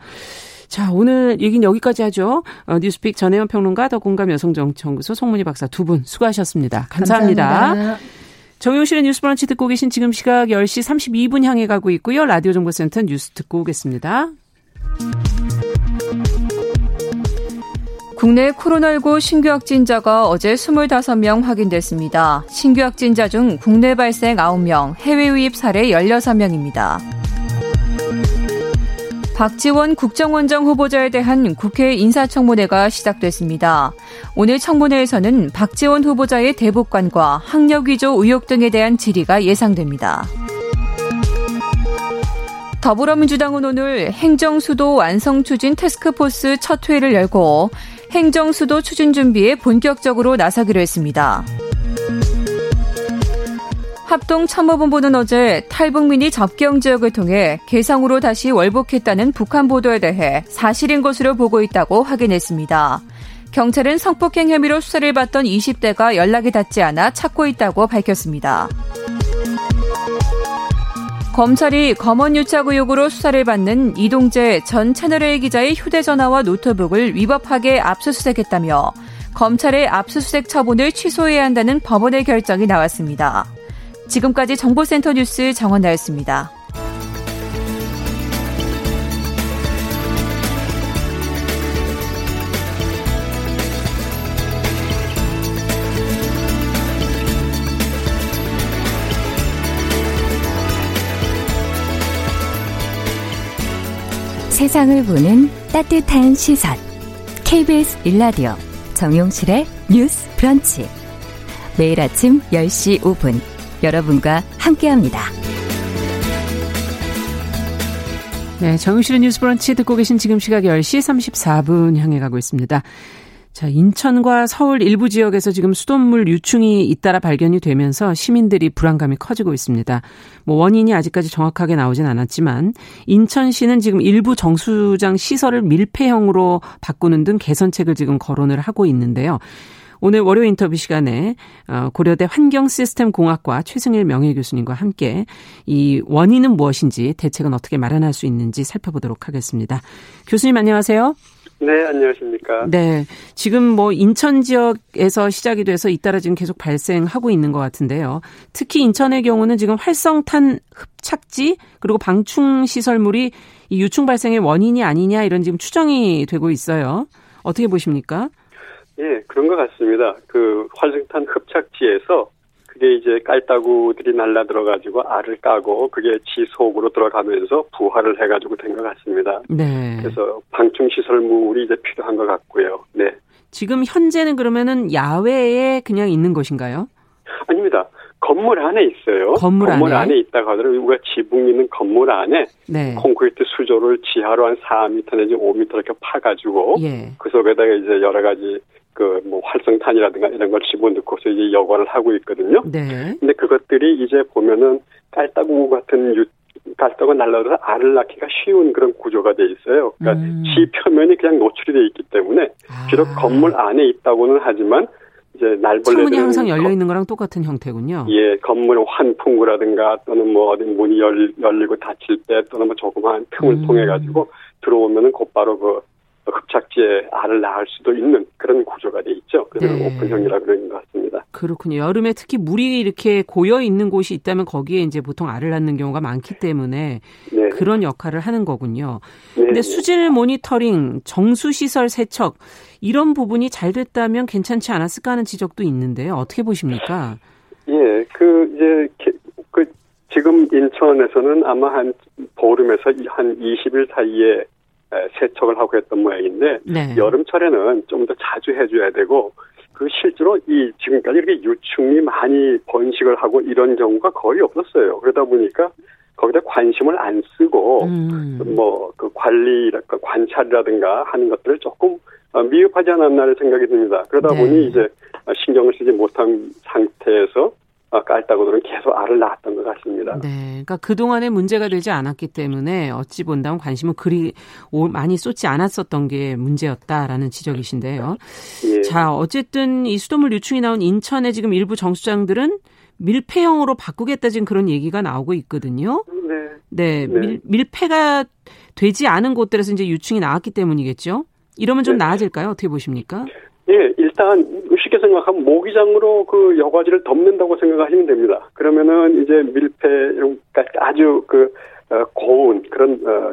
자, 오늘 얘기는 여기까지 하죠. 어, 뉴스픽 전혜원 평론가 더 공감 여성정치연구소 송문희 박사 두 분 수고하셨습니다. 감사합니다. 감사합니다. 정용실의 뉴스 브런치 듣고 계신 지금 시각 10시 32분 향해 가고 있고요. 라디오 정보센터 뉴스 듣고 오겠습니다.
국내 코로나19 신규 확진자가 어제 25명 확인됐습니다. 신규 확진자 중 국내 발생 9명, 해외 유입 사례 16명입니다. 박지원 국정원장 후보자에 대한 국회 인사청문회가 시작됐습니다. 오늘 청문회에서는 박지원 후보자의 대북관과 학력 위조 의혹 등에 대한 질의가 예상됩니다. 더불어민주당은 오늘 행정수도 완성 추진 테스크포스 첫 회를 열고 행정수도 추진 준비에 본격적으로 나서기로 했습니다. 합동참모본부는 어제 탈북민이 접경 지역을 통해 개성으로 다시 월북했다는 북한 보도에 대해 사실인 것으로 보고 있다고 확인했습니다. 경찰은 성폭행 혐의로 수사를 받던 20대가 연락이 닿지 않아 찾고 있다고 밝혔습니다. 검찰이 검언 유착 의혹으로 수사를 받는 이동재 전 채널A 기자의 휴대전화와 노트북을 위법하게 압수수색했다며 검찰의 압수수색 처분을 취소해야 한다는 법원의 결정이 나왔습니다. 지금까지 정보센터 뉴스 정원나였습니다. 세상을 보는 따뜻한 시선. KBS 일라디오 정용실의 뉴스 브런치. 매일 아침 10시 5분 여러분과 함께합니다.
네, 정유실의 뉴스 브런치 듣고 계신 지금 시각 10시 34분 향해 가고 있습니다. 자, 인천과 서울 일부 지역에서 지금 수돗물 유충이 잇따라 발견이 되면서 시민들이 불안감이 커지고 있습니다. 뭐 원인이 아직까지 정확하게 나오진 않았지만 인천시는 지금 일부 정수장 시설을 밀폐형으로 바꾸는 등 개선책을 지금 거론을 하고 있는데요. 오늘 월요 인터뷰 시간에 어, 고려대 환경시스템공학과 최승일 명예교수님과 함께 이 원인은 무엇인지 대책은 어떻게 마련할 수 있는지 살펴보도록 하겠습니다. 교수님 안녕하세요.
네, 안녕하십니까.
네. 지금 뭐 인천 지역에서 시작이 돼서 잇따라 지금 계속 발생하고 있는 것 같은데요. 특히 인천의 경우는 지금 활성탄 흡착지 그리고 방충 시설물이 이 유충 발생의 원인이 아니냐 이런 지금 추정이 되고 있어요. 어떻게 보십니까?
예, 그런 것 같습니다. 그 활성탄 흡착지에서 그게 이제 깔따구들이 날라 들어가지고 알을 까고 그게 지 속으로 들어가면서 부화를 해가지고 된 것 같습니다. 네. 그래서 방충 시설물이 이제 필요한 것 같고요. 네.
지금 현재는 그러면은 야외에 그냥 있는 것인가요?
아닙니다. 건물 안에 있어요.
건물,
건물
안에,
안에 있다가 하더라도 우리가 지붕 있는 건물 안에 네. 콘크리트 수조를 지하로 한 4m 내지 5m 이렇게 파가지고 예. 그 속에다가 이제 여러 가지 그 뭐 활성탄이라든가 이런 걸 집어넣고서 이제 여과를 하고 있거든요. 네. 근데 그것들이 이제 보면은 깔따구 같은 유, 깔따구 날라서 알을 낳기가 쉬운 그런 구조가 돼 있어요. 그러니까 음. 지 표면이 그냥 노출이 돼 있기 때문에 비록 아. 건물 안에 있다고는 하지만 이제 날벌레
창문이 항상 열려 있는 거랑 똑같은 형태군요.
예, 건물 환풍구라든가 또는 뭐 어디 문이 열, 열리고 닫힐 때 또는 뭐 조그마한 틈을 음. 통해 가지고 들어오면은 곧바로 그 흡착지에 알을 낳을 수도 있는 그런 구조가 돼 있죠. 그래서 네. 오픈형이라 그러는 것 같습니다.
그렇군요. 여름에 특히 물이 이렇게 고여 있는 곳이 있다면 거기에 이제 보통 알을 낳는 경우가 많기 때문에 네. 그런 역할을 하는 거군요. 네. 근데 수질 모니터링, 정수 시설 세척 이런 부분이 잘 됐다면 괜찮지 않았을까 하는 지적도 있는데요. 어떻게 보십니까?
예, 그 이제 그 지금 인천에서는 아마 한 보름에서 한 20일 사이에 세척을 하고 했던 모양인데 네. 여름철에는 좀 더 자주 해줘야 되고 그 실제로 이 지금까지 이렇게 유충이 많이 번식을 하고 이런 경우가 거의 없었어요. 그러다 보니까 거기다 관심을 안 쓰고 음. 뭐그 관리랄까 관찰이라든가 하는 것들을 조금 어, 미흡하지 않았나 생각이 듭니다. 그러다 네. 보니 이제 신경을 쓰지 못한 상태에서 어, 깔따구들은 계속 알을 낳았던 것 같습니다.
네. 그러니까 그 동안에 문제가 되지 않았기 때문에 어찌 본다면 관심을 그리 많이 쏟지 않았었던 게 문제였다라는 지적이신데요. 예. 자, 어쨌든 이 수돗물 유충이 나온 인천의 지금 일부 정수장들은 밀폐형으로 바꾸겠다 지금 그런 얘기가 나오고 있거든요. 네. 네. 네. 밀, 밀폐가 되지 않은 곳들에서 이제 유충이 나왔기 때문이겠죠. 이러면 좀 네. 나아질까요? 어떻게 보십니까?
예, 일단 쉽게 생각하면 모기장으로 그 여과지를 덮는다고 생각하시면 됩니다. 그러면은 이제 밀폐 그러니까 아주 그 어, 고운 그런 어,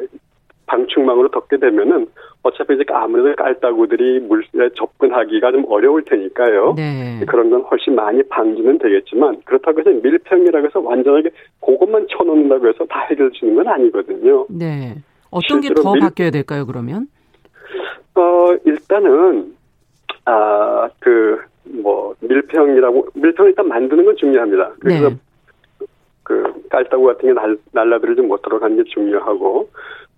방충망으로 덮게 되면은 어차피 이제 아무래도 깔따구들이 물에 접근하기가 좀 어려울 테니까요. 네. 그런 건 훨씬 많이 방지는 되겠지만 그렇다고 해서 밀폐형이라고 해서 완전하게 그것만 쳐놓는다고 해서 다 해결 주는 건 아니거든요.
네. 어떤 게 더 바뀌어야 될까요, 그러면?
어, 일단은 아, 그, 뭐, 밀평이라고, 밀평을 일단 만드는 건 중요합니다. 그래서, 네. 그, 깔따구 같은 게 날, 날라들지 못하도록 하는 게 중요하고,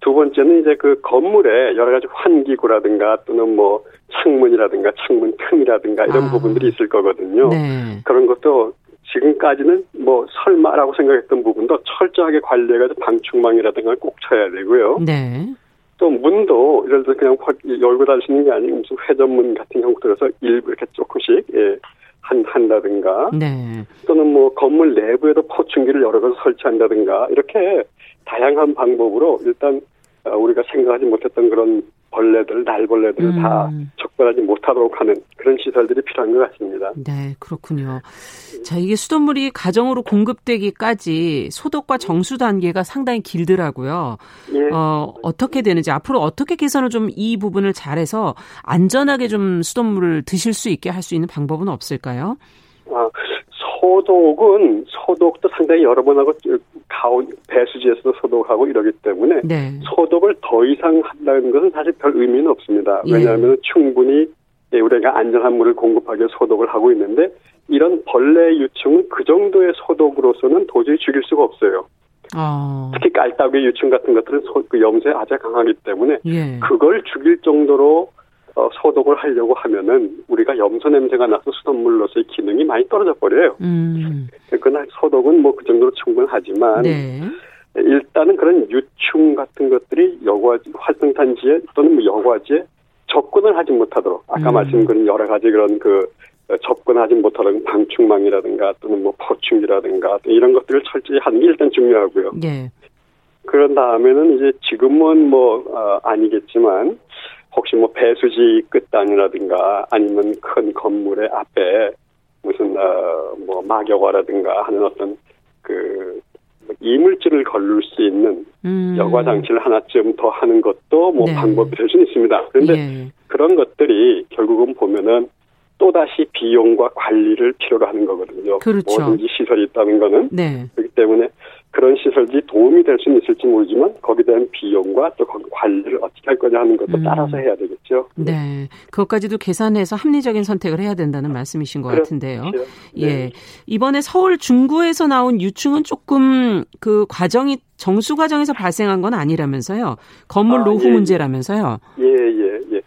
두 번째는 이제 그 건물에 여러 가지 환기구라든가 또는 뭐 창문이라든가 창문 틈이라든가 이런 아. 부분들이 있을 거거든요. 네. 그런 것도 지금까지는 뭐 설마라고 생각했던 부분도 철저하게 관리해가지고 방충망이라든가 꼭 쳐야 되고요. 네. 또 문도 예를 들어 그냥 열고 다니시는 게 아니고 무슨 회전문 같은 형태로서 일부 이렇게 조금씩 예, 한 한다든가 네. 또는 뭐 건물 내부에도 포충기를 여러 가지 설치한다든가 이렇게 다양한 방법으로 일단 어, 우리가 생각하지 못했던 그런 벌레들, 날벌레들을 음. 다 적발하지 못하도록 하는 그런 시설들이 필요한 것 같습니다.
네, 그렇군요. 자, 이게 수돗물이 가정으로 공급되기까지 소독과 정수 단계가 상당히 길더라고요. 예. 어, 어떻게 되는지 앞으로 어떻게 개선을 좀 이 부분을 잘해서 안전하게 좀 수돗물을 드실 수 있게 할 수 있는 방법은 없을까요?
아, 소독은 소독도 상당히 여러 번 하고 가온 배수지에서도 소독하고 이러기 때문에 네. 소독을 더 이상 한다는 것은 사실 별 의미는 없습니다. 예. 왜냐하면 충분히 예, 우리가 안전한 물을 공급하기 위해 소독을 하고 있는데 이런 벌레 유충은 그 정도의 소독으로서는 도저히 죽일 수가 없어요. 어. 특히 깔따구 유충 같은 것들은 소, 그 염소에 아주 강하기 때문에 예. 그걸 죽일 정도로 어, 소독을 하려고 하면은 우리가 염소 냄새가 나서 수돗물로서의 기능이 많이 떨어져 버려요. 음. 그러나 소독은 뭐 그 정도로 충분하지만 네. 일단은 그런 유충 같은 것들이 여과지 활성탄지에 또는 뭐 여과지에 접근을 하지 못하도록 아까 음. 말씀드린 여러 가지 그런 그 접근하지 못하는 방충망이라든가 또는 뭐 포충이라든가 이런 것들을 철저히 하는 게 일단 중요하고요. 네. 그런 다음에는 이제 지금은 뭐 어, 아니겠지만 혹시 뭐 배수지 끝단이라든가 아니면 큰 건물의 앞에 무슨 어 뭐 막여과라든가 하는 어떤 그 이물질을 걸릴 수 있는 음. 여과 장치를 하나쯤 더 하는 것도 뭐 네. 방법이 될 수는 있습니다. 그런데 예. 그런 것들이 결국은 보면은 또 다시 비용과 관리를 필요로 하는 거거든요.
그렇죠.
뭐든지 시설이 있다는 거는.
네.
그렇기 때문에 그런 시설이 도움이 될 수는 있을지 모르지만 거기에 대한 비용과 또 관리를 어떻게 할 거냐 하는 것도 음. 따라서 해야 되겠죠.
네. 그것까지도 계산해서 합리적인 선택을 해야 된다는 말씀이신 것 그렇죠. 같은데요. 예. 네. 이번에 서울 중구에서 나온 유충은 조금 그 과정이 정수 과정에서 발생한 건 아니라면서요. 건물 아, 노후 예, 문제라면서요.
예, 예, 예.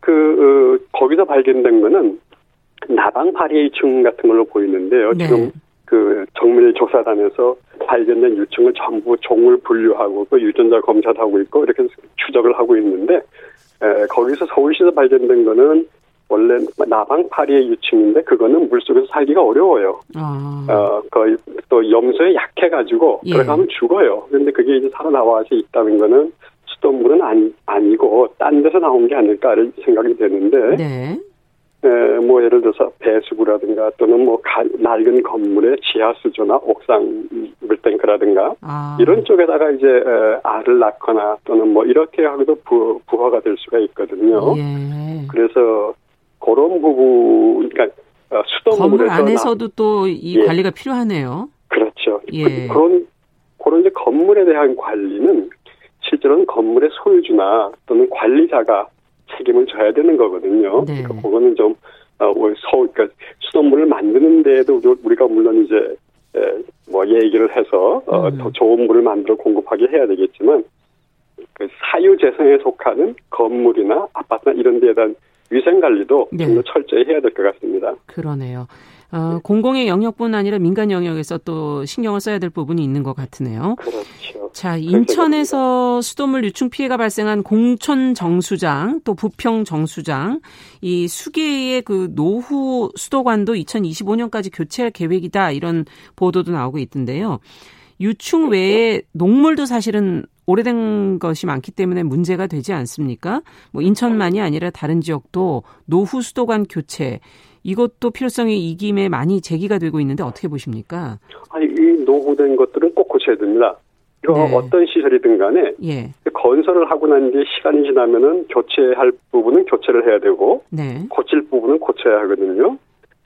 그 어, 거기서 발견된 거는 나방 파리층 같은 걸로 보이는데요. 네. 지금 그 정밀 조사단에서 발견된 유충을 전부 종을 분류하고 그 유전자 검사를 하고 있고 이렇게 추적을 하고 있는데 에, 거기서 서울시에서 발견된 거는 원래 나방파리의 유충인데 그거는 물속에서 살기가 어려워요. 아. 어, 거의 또 염소에 약해가지고 예. 들어가면 죽어요. 그런데 그게 이제 살아나와서 있다는 거는 수돗물은 아니, 아니고 딴 데서 나온 게 아닐까를 생각이 되는데 네. 에, 뭐 예를 들어서 배수구라든가 또는 뭐 가, 낡은 건물의 지하 수조나 옥상 물탱크라든가 아. 이런 쪽에다가 이제 에, 알을 낳거나 또는 뭐 이렇게 하고도 부, 부화가 될 수가 있거든요. 예. 그래서 그런 부분, 그러니까 어, 수돗물에서
건물 안에서도 또이 예. 관리가 필요하네요.
그렇죠. 예. 그, 런 그런 이제 건물에 대한 관리는 실제로는 건물의 소유주나 또는 관리자가 책임을 져야 되는 거거든요. 네. 그러니까 그거는 좀 어, 서, 그러니까 수돗물을 만드는 데에도 우리가 물론 이제 에, 뭐 얘기를 해서 어, 음. 더 좋은 물을 만들어 공급하게 해야 되겠지만 그 사유 재생에 속하는 건물이나 아파트나 이런 데에 대한 위생 관리도 네. 좀더 철저히 해야 될 것 같습니다.
그러네요. 어, 공공의 영역뿐 아니라 민간 영역에서 또 신경을 써야 될 부분이 있는 것 같으네요.
그렇죠.
자, 인천에서 수돗물 유충 피해가 발생한 공천 정수장, 또 부평 정수장, 이 수계의 그 노후 수도관도 2025년까지 교체할 계획이다 이런 보도도 나오고 있던데요. 유충 외에 녹물도 사실은 오래된 것이 많기 때문에 문제가 되지 않습니까? 뭐 인천만이 아니라 다른 지역도 노후 수도관 교체 이것도 필요성이 이 김에 많이 제기가 되고 있는데 어떻게 보십니까?
아니 이 노후된 것들은 꼭 고쳐야 됩니다. 이거 네. 어떤 시설이든 간에 예. 건설을 하고 난 뒤에 시간이 지나면은 교체할 부분은 교체를 해야 되고 네. 고칠 부분은 고쳐야 하거든요.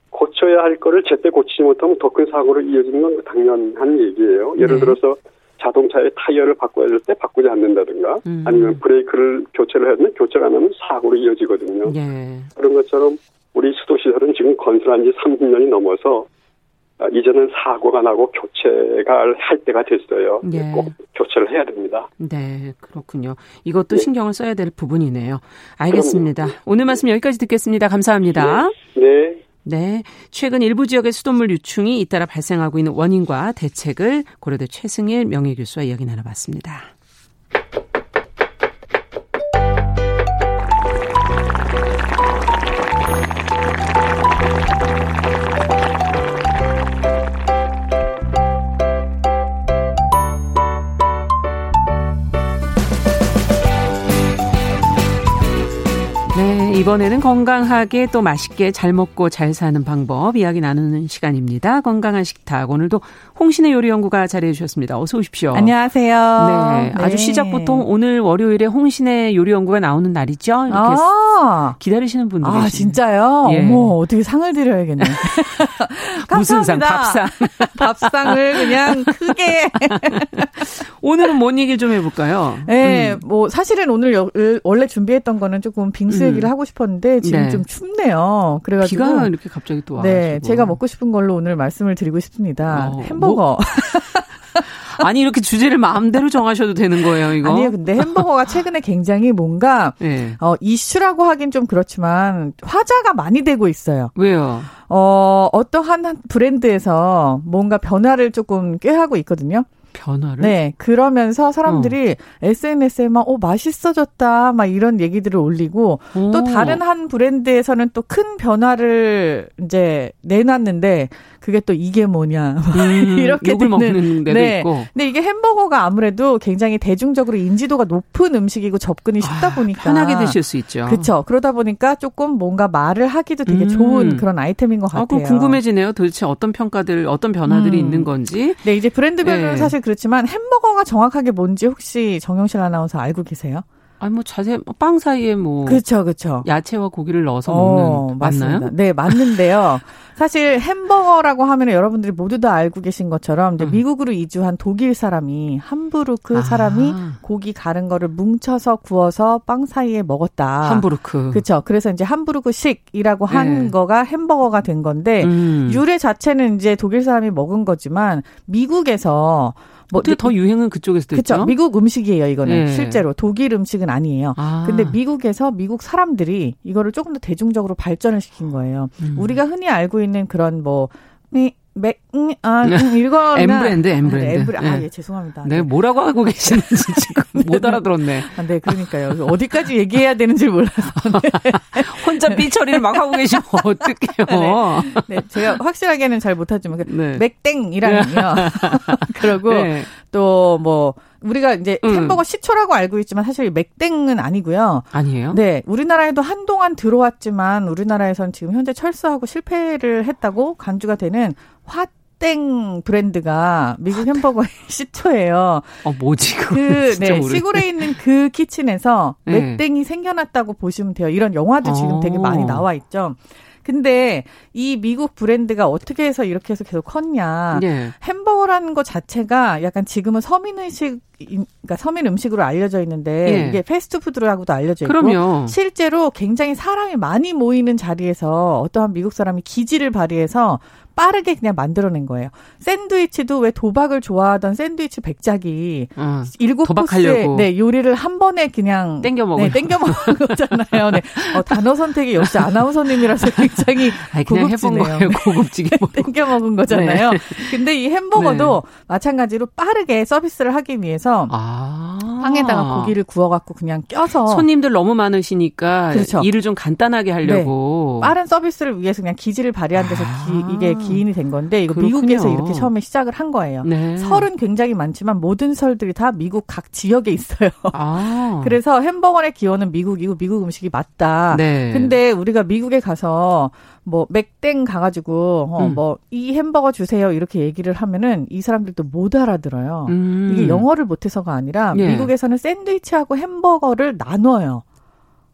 고쳐야 할 거를 제때 고치지 못하면 더 큰 사고로 이어지는 건 당연한 얘기예요. 예를 네. 들어서 자동차의 타이어를 바꿔야 될 때 바꾸지 않는다든가 음. 아니면 브레이크를 교체를 해야 되면 교체를 안 하면 사고로 이어지거든요. 예. 그런 것처럼 우리 수도시설은 지금 건설한 지 30년이 넘어서 아, 이제는 사고가 나고 교체가 할 때가 됐어요. 예. 꼭 교체를 해야 됩니다.
네, 그렇군요. 이것도 네. 신경을 써야 될 부분이네요. 알겠습니다. 그럼요. 오늘 말씀 여기까지 듣겠습니다. 감사합니다.
네. 네.
네. 최근 일부 지역의 수돗물 유충이 잇따라 발생하고 있는 원인과 대책을 고려대 최승일 명예교수와 이야기 나눠봤습니다. 이번에는 건강하게 또 맛있게 잘 먹고 잘 사는 방법 이야기 나누는 시간입니다. 건강한 식탁. 오늘도 홍신의 요리 연구가 자리해 주셨습니다. 어서 오십시오.
안녕하세요.
네. 네. 아주 시작부터 오늘 월요일에 홍신의 요리 연구가 나오는 날이죠. 이렇게 아~ 기다리시는 분들
아, 진짜요? 예. 어머, 어떻게 상을 드려야겠네. [laughs]
무슨 상? 밥상. [laughs]
밥상을 그냥 크게. [laughs]
오늘은 뭔 얘기를 좀 해볼까요?
네, 음. 뭐 사실은 오늘 원래 준비했던 거는 조금 빙수 얘기를 음. 하고 싶었는데 지금 네. 좀 춥네요. 그래가지고
비가 이렇게 갑자기 또
네, 제가 먹고 싶은 걸로 오늘 말씀을 드리고 싶습니다. 어, 햄버거. 뭐? [laughs]
아니 이렇게 주제를 마음대로 정하셔도 되는 거예요, 이거?
아니요, 근데 햄버거가 [laughs] 최근에 굉장히 뭔가 네. 어, 이슈라고 하긴 좀 그렇지만 화자가 많이 되고 있어요.
왜요?
어, 어떠한 브랜드에서 뭔가 변화를 조금 꾀하고 있거든요.
변화를?
네. 그러면서 사람들이 어. SNS에 막, 어, 맛있어졌다. 막 이런 얘기들을 올리고 오. 또 다른 한 브랜드에서는 또 큰 변화를 이제 내놨는데 그게 또 이게 뭐냐.
음, [laughs] 이렇게 욕을 먹는 데도 네. 있고.
근데 이게 햄버거가 아무래도 굉장히 대중적으로 인지도가 높은 음식이고 접근이 쉽다 아, 보니까
편하게 드실 수 있죠.
그렇죠. 그러다 보니까 조금 뭔가 말을 하기도 되게 음. 좋은 그런 아이템인 것 아, 같아요.
아, 궁금해지네요. 도대체 어떤 평가들, 어떤 변화들이 음. 있는 건지.
네, 이제 브랜드별로는 네. 사실 그렇지만 햄버거가 정확하게 뭔지 혹시 정영실 아나운서 알고 계세요?
아니 뭐 자세 뭐빵 사이에 뭐
그렇죠, 그렇죠.
야채와 고기를 넣어서 먹는 어, 맞나요?
네, 맞는데요. [laughs] 사실 햄버거라고 하면 여러분들이 모두 다 알고 계신 것처럼 이제 음. 미국으로 이주한 독일 사람이 함부르크 아. 사람이 고기 가른 거를 뭉쳐서 구워서 빵 사이에 먹었다.
함부르크.
그렇죠. 그래서 이제 함부르크식이라고 한 네. 거가 햄버거가 된 건데 음. 유래 자체는 이제 독일 사람이 먹은 거지만 미국에서
뭐 어떻게 더 유행은 그쪽에서 됐죠?
그렇죠. 미국 음식이에요, 이거는. 네. 실제로 독일 음식은 아니에요. 아. 근데 미국에서 미국 사람들이 이거를 조금 더 대중적으로 발전을 시킨 거예요. 음. 우리가 흔히 알고 있는 그런 뭐 맥, 음, 아, 음, 이거
엠 브랜드, 엠 브랜드. 엠 브랜드.
아, 예, 죄송합니다.
네, 뭐라고 하고 계시는지 [laughs] 지금 네, 못 알아들었네.
아, 네, 그러니까요. 어디까지 얘기해야 되는지 몰라서. [laughs] 네.
혼자 삐처리를 막 하고 계시면 [laughs] 어떡해요.
네, 네, 제가 확실하게는 잘 못하지만, 그 네. 맥땡이라는요. 그러고 네. 또 뭐 우리가 이제 음. 햄버거 시초라고 알고 있지만 사실 맥땡은 아니고요.
아니에요?
네, 우리나라에도 한동안 들어왔지만 우리나라에선 지금 현재 철수하고 실패를 했다고 간주가 되는 화 땡 브랜드가 미국 햄버거의 [laughs] 시초예요.
어, 뭐지,
그, [laughs] 네, 시골에 있는 그 키친에서 네. 맥땡이 생겨났다고 보시면 돼요. 이런 영화도 지금 되게 많이 어. 나와 있죠. 근데 이 미국 브랜드가 어떻게 해서 이렇게 해서 계속 컸냐. 네. 햄버거라는 것 자체가 약간 지금은 서민의식 그러니까 서민 음식으로 알려져 있는데 예. 이게 패스트푸드라고도 알려져 있고 그럼요. 실제로 굉장히 사람이 많이 모이는 자리에서 어떠한 미국 사람이 기지를 발휘해서 빠르게 그냥 만들어낸 거예요. 샌드위치도 왜 도박을 좋아하던 샌드위치 백작이 어, 일곱 코스의 네, 요리를 한 번에 그냥
땡겨 먹은
네, 땡겨 먹은 거잖아요. 네. 어, 단어 선택이 역시 아나운서님이라서 [laughs] 굉장히 아니, 고급지네요.
고급지게
네, 땡겨 먹은 거잖아요. 네. 근데 이 햄버거도 네. 마찬가지로 빠르게 서비스를 하기 위해서 아. 빵에다가 고기를 구워갖고 그냥 껴서
손님들 너무 많으시니까 그렇죠. 일을 좀 간단하게 하려고
네. 빠른 서비스를 위해서 그냥 기지를 발휘한 데서 아. 기, 이게 기인이 된 건데 이거 그렇군요. 미국에서 이렇게 처음에 시작을 한 거예요. 네. 설은 굉장히 많지만 모든 설들이 다 미국 각 지역에 있어요. 아. [laughs] 그래서 햄버거의 기원은 미국이고 미국 음식이 맞다. 네. 근데 우리가 미국에 가서 뭐 맥땡 가가지고 어, 음. 뭐이 햄버거 주세요 이렇게 얘기를 하면은 이 사람들도 못 알아들어요. 음. 이게 영어를 못해서가 아니라 예. 미국에서는 샌드위치하고 햄버거를 나눠요.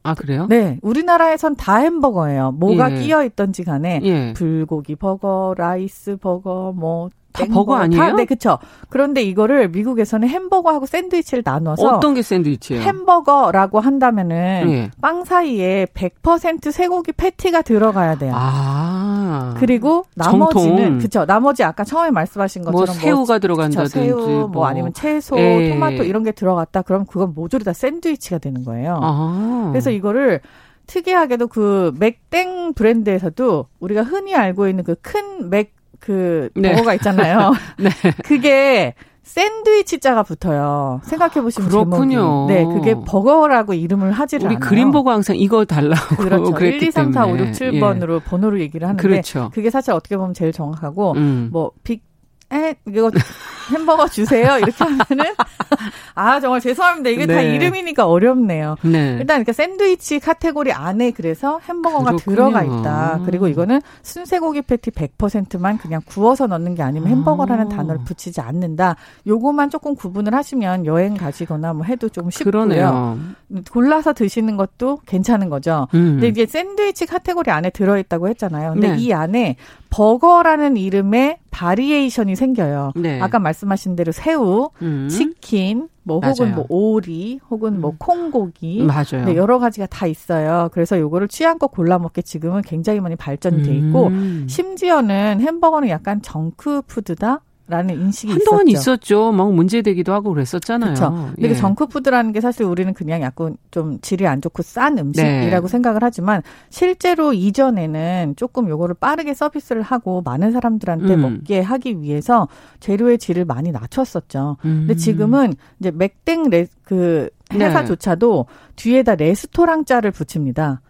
아 그래요?
네, 우리나라에선 다 햄버거예요. 뭐가 예. 끼어 있던지 간에 예. 불고기 버거, 라이스 버거, 뭐
다 버거 아니에요? 다,
네, 그렇죠. 그런데 이거를 미국에서는 햄버거하고 샌드위치를 나눠서
어떤 게 샌드위치예요?
햄버거라고 한다면은 네. 빵 사이에 100% 쇠고기 패티가 들어가야 돼요. 아. 그리고 나머지는 그렇죠. 나머지 아까 처음에 말씀하신 뭐 것처럼
뭐 새우가 뭐, 들어간다든지
새우 뭐, 뭐, 아니면 채소, 에 예. 토마토 이런 게 들어갔다. 그럼 그건 모조리 다 샌드위치가 되는 거예요. 아. 그래서 이거를 특이하게도 그 맥땡 브랜드에서도 우리가 흔히 알고 있는 그 큰 맥 그 네. 버거가 있잖아요. [laughs] 네. 그게 샌드위치 자가 붙어요. 생각해 보시면
그렇군요.
제목이. 네, 그게 버거라고 이름을 하지를
우리
않아요.
그린 버거 항상 이거 달라고 [laughs]
그렇죠. 1, 2, 3, 4, 5, 6, 7번으로 예. 번호를 얘기를 하는데 그렇죠. 그게 사실 어떻게 보면 제일 정확하고 음. 뭐빅 에 이거 햄버거 주세요 이렇게 하면은 [laughs] 아 정말 죄송합니다 이게 네. 다 이름이니까 어렵네요. 네. 일단 이렇게 샌드위치 카테고리 안에 그래서 햄버거가 그렇군요. 들어가 있다. 그리고 이거는 순쇠고기 패티 100%만 그냥 구워서 넣는 게 아니면 햄버거라는 아. 단어를 붙이지 않는다. 요거만 조금 구분을 하시면 여행 가시거나 뭐 해도 좀 쉽고요. 그러네요. 골라서 드시는 것도 괜찮은 거죠. 음. 근데 이게 샌드위치 카테고리 안에 들어 있다고 했잖아요. 근데 네. 이 안에 버거라는 이름의 variation이 생겨요. 네. 아까 말씀하신 대로 새우, 음. 치킨, 뭐 맞아요. 혹은 뭐 오리, 혹은 뭐 음. 콩고기, 맞아요. 네, 여러 가지가 다 있어요. 그래서 요거를 취향껏 골라 먹게 지금은 굉장히 많이 발전이 돼 있고 음. 심지어는 햄버거는 약간 정크 푸드다. 라는 인식이
한동안
있었죠.
있었죠. 막 문제되기도 하고 그랬었잖아요.
그렇죠. 근데 그 예. 정크푸드라는 게 사실 우리는 그냥 약간 좀 질이 안 좋고 싼 음식이라고 네. 생각을 하지만 실제로 이전에는 조금 요거를 빠르게 서비스를 하고 많은 사람들한테 음. 먹게 하기 위해서 재료의 질을 많이 낮췄었죠. 음. 근데 지금은 이제 맥땡 레, 그 네. 회사조차도 네. 뒤에다 레스토랑 자를 붙입니다.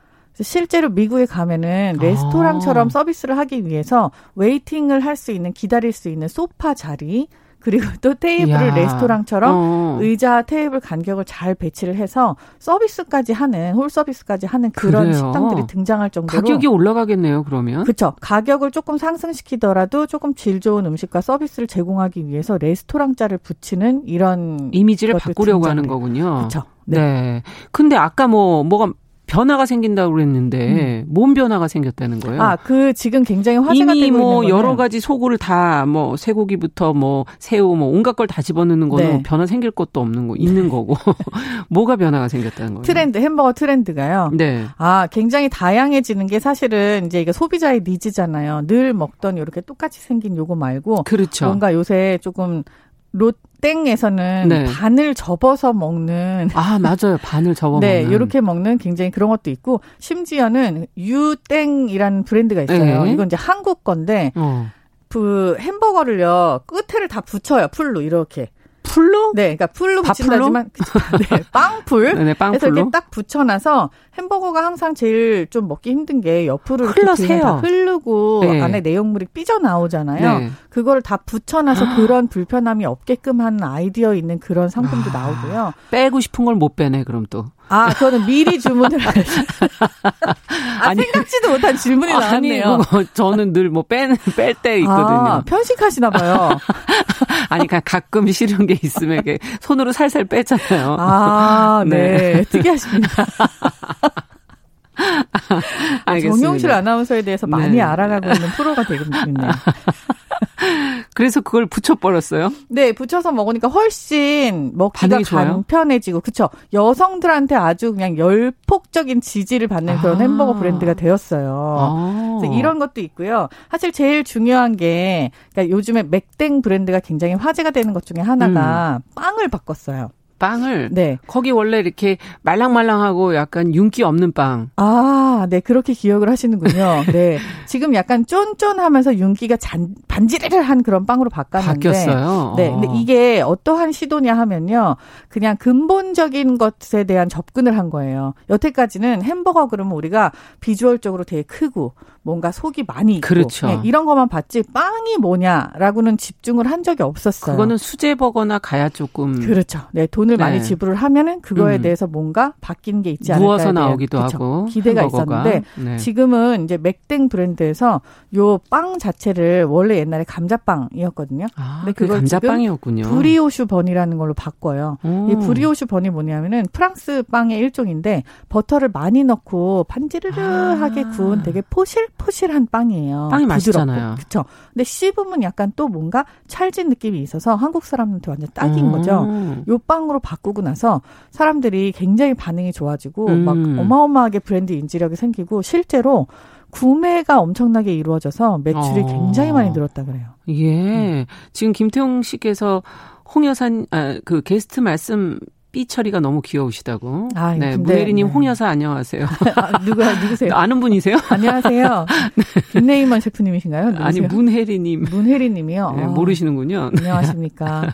실제로 미국에 가면은 레스토랑처럼 아. 서비스를 하기 위해서 waiting을 할 수 있는 기다릴 수 있는 소파 자리 그리고 또 테이블을 야. 레스토랑처럼 어. 의자 테이블 간격을 잘 배치를 해서 서비스까지 하는 홀 서비스까지 하는 그런 그래요. 식당들이 등장할 정도로
가격이 올라가겠네요. 그러면
그렇죠. 가격을 조금 상승시키더라도 조금 질 좋은 음식과 서비스를 제공하기 위해서 레스토랑자를 붙이는 이런
이미지를 바꾸려고 하는 거군요.
그렇죠.
네. 네. 근데 아까 뭐 뭐가 변화가 생긴다고 그랬는데 음. 몸 변화가 생겼다는 거예요.
아, 그 지금 굉장히 화제가
이미
되고
뭐 여러 가지 소고를 다 뭐 쇠고기부터 뭐 새우 뭐 온갖 걸 다 집어넣는 거는 네. 변화 생길 것도 없는 거 있는 거고 [laughs] 뭐가 변화가 생겼다는 거예요.
트렌드 햄버거 트렌드가요. 네. 아, 굉장히 다양해지는 게 사실은 이제 이게 소비자의 니즈잖아요. 늘 먹던 이렇게 똑같이 생긴 요거 말고 그렇죠. 뭔가 요새 조금 롯 땡에서는 네. 반을 접어서 먹는
아 맞아요 반을 접어 [laughs]
네
먹는
이렇게 먹는 굉장히 그런 것도 있고 심지어는 유땡이라는 브랜드가 있어요 네. 이건 이제 한국 건데 어. 그 햄버거를요 끝에를 다 붙여요 풀로 이렇게
풀로?
네, 그러니까 풀로 붙인다지만 [laughs] 네, 빵풀. 네, 빵풀로. 그래서 이렇게 딱 붙여놔서 햄버거가 항상 제일 좀 먹기 힘든 게 옆으로 이렇게 흐르고 네. 안에 내용물이 삐져 나오잖아요. 네. 그걸 다 붙여놔서 아. [gasps] 그런 불편함이 없게끔 하는 아이디어 있는 그런 상품도 아. 나오고요.
빼고 싶은 걸 못 빼네 그럼 또.
아, 저는 미리 주문을 [laughs] 아, 아니, 생각지도 못한 질문이 나왔네요.
아니, 저는 늘뭐 뺄, 뺄때 있거든요. 아,
편식하시나 봐요. [laughs]
아니, 가끔 싫은 게 있으면 이렇게 손으로 살살 빼잖아요.
아, [laughs] 네. 네. 특이하십니다. 알겠습니다. 정용실 아나운서에 대해서 많이 네. 알아가고 있는 프로가 되겠네요.
그래서 그걸 붙여버렸어요?
네, 붙여서 먹으니까 훨씬 먹기가 간편해지고, 그쵸. 여성들한테 아주 그냥 열폭적인 지지를 받는 그런 아. 햄버거 브랜드가 되었어요. 아. 이런 것도 있고요. 사실 제일 중요한 게, 그러니까 요즘에 맥땡 브랜드가 굉장히 화제가 되는 것 중에 하나가 음. 빵을 바꿨어요.
빵을 네. 거기 원래 이렇게 말랑말랑하고 약간 윤기 없는 빵.
아, 네. 그렇게 기억을 하시는군요. 네. [laughs] 지금 약간 쫀쫀하면서 윤기가 잔, 반지르르한 그런 빵으로 바꿨는데
바뀌었어요.
네. 근데 어. 이게 어떠한 시도냐 하면요. 그냥 근본적인 것에 대한 접근을 한 거예요. 여태까지는 햄버거 그러면 우리가 비주얼적으로 되게 크고 뭔가 속이 많이 있고
그렇죠. 네,
이런 것만 봤지 빵이 뭐냐라고는 집중을 한 적이 없었어요.
그거는 수제 버거나 가야 조금
그렇죠. 네, 돈을 네. 많이 지불을 하면은 그거에 음. 대해서 뭔가 바뀌는 게 있지 않을까
누워서 나오기도 그렇죠. 하고
기대가. 있었는데 네. 지금은 이제 맥땡 브랜드에서 요 빵 자체를 원래 옛날에 감자빵이었거든요.
아, 근데 그걸 감자빵이었군요.
브리오슈 번이라는 걸로 바꿔요. 오. 이 브리오슈 번이 뭐냐면은 프랑스 빵의 일종인데 버터를 많이 넣고 반지르르하게 아. 구운 되게 포실 포실한 빵이에요.
빵이 맛있잖아요.
그렇죠. 근데 씹으면 약간 또 뭔가 찰진 느낌이 있어서 한국 사람한테 완전 딱인 음. 거죠. 요 빵으로 바꾸고 나서 사람들이 굉장히 반응이 좋아지고 음. 막 어마어마하게 브랜드 인지력이 생기고 실제로 구매가 엄청나게 이루어져서 매출이 어. 굉장히 많이 늘었다 그래요.
예. 음. 지금 김태용 씨께서 홍 여사 아, 그 게스트 말씀 삐 처리가 너무 귀여우시다고. 아, 네, 문혜리님 네. 홍 여사 안녕하세요. [laughs]
아, 누가 누구세요?
아는 분이세요? [laughs]
안녕하세요. [laughs] 네. 김네이먼 셰프님이신가요? 누구세요?
아니 문혜리님.
문혜리님이요.
네, 모르시는군요.
안녕하십니까.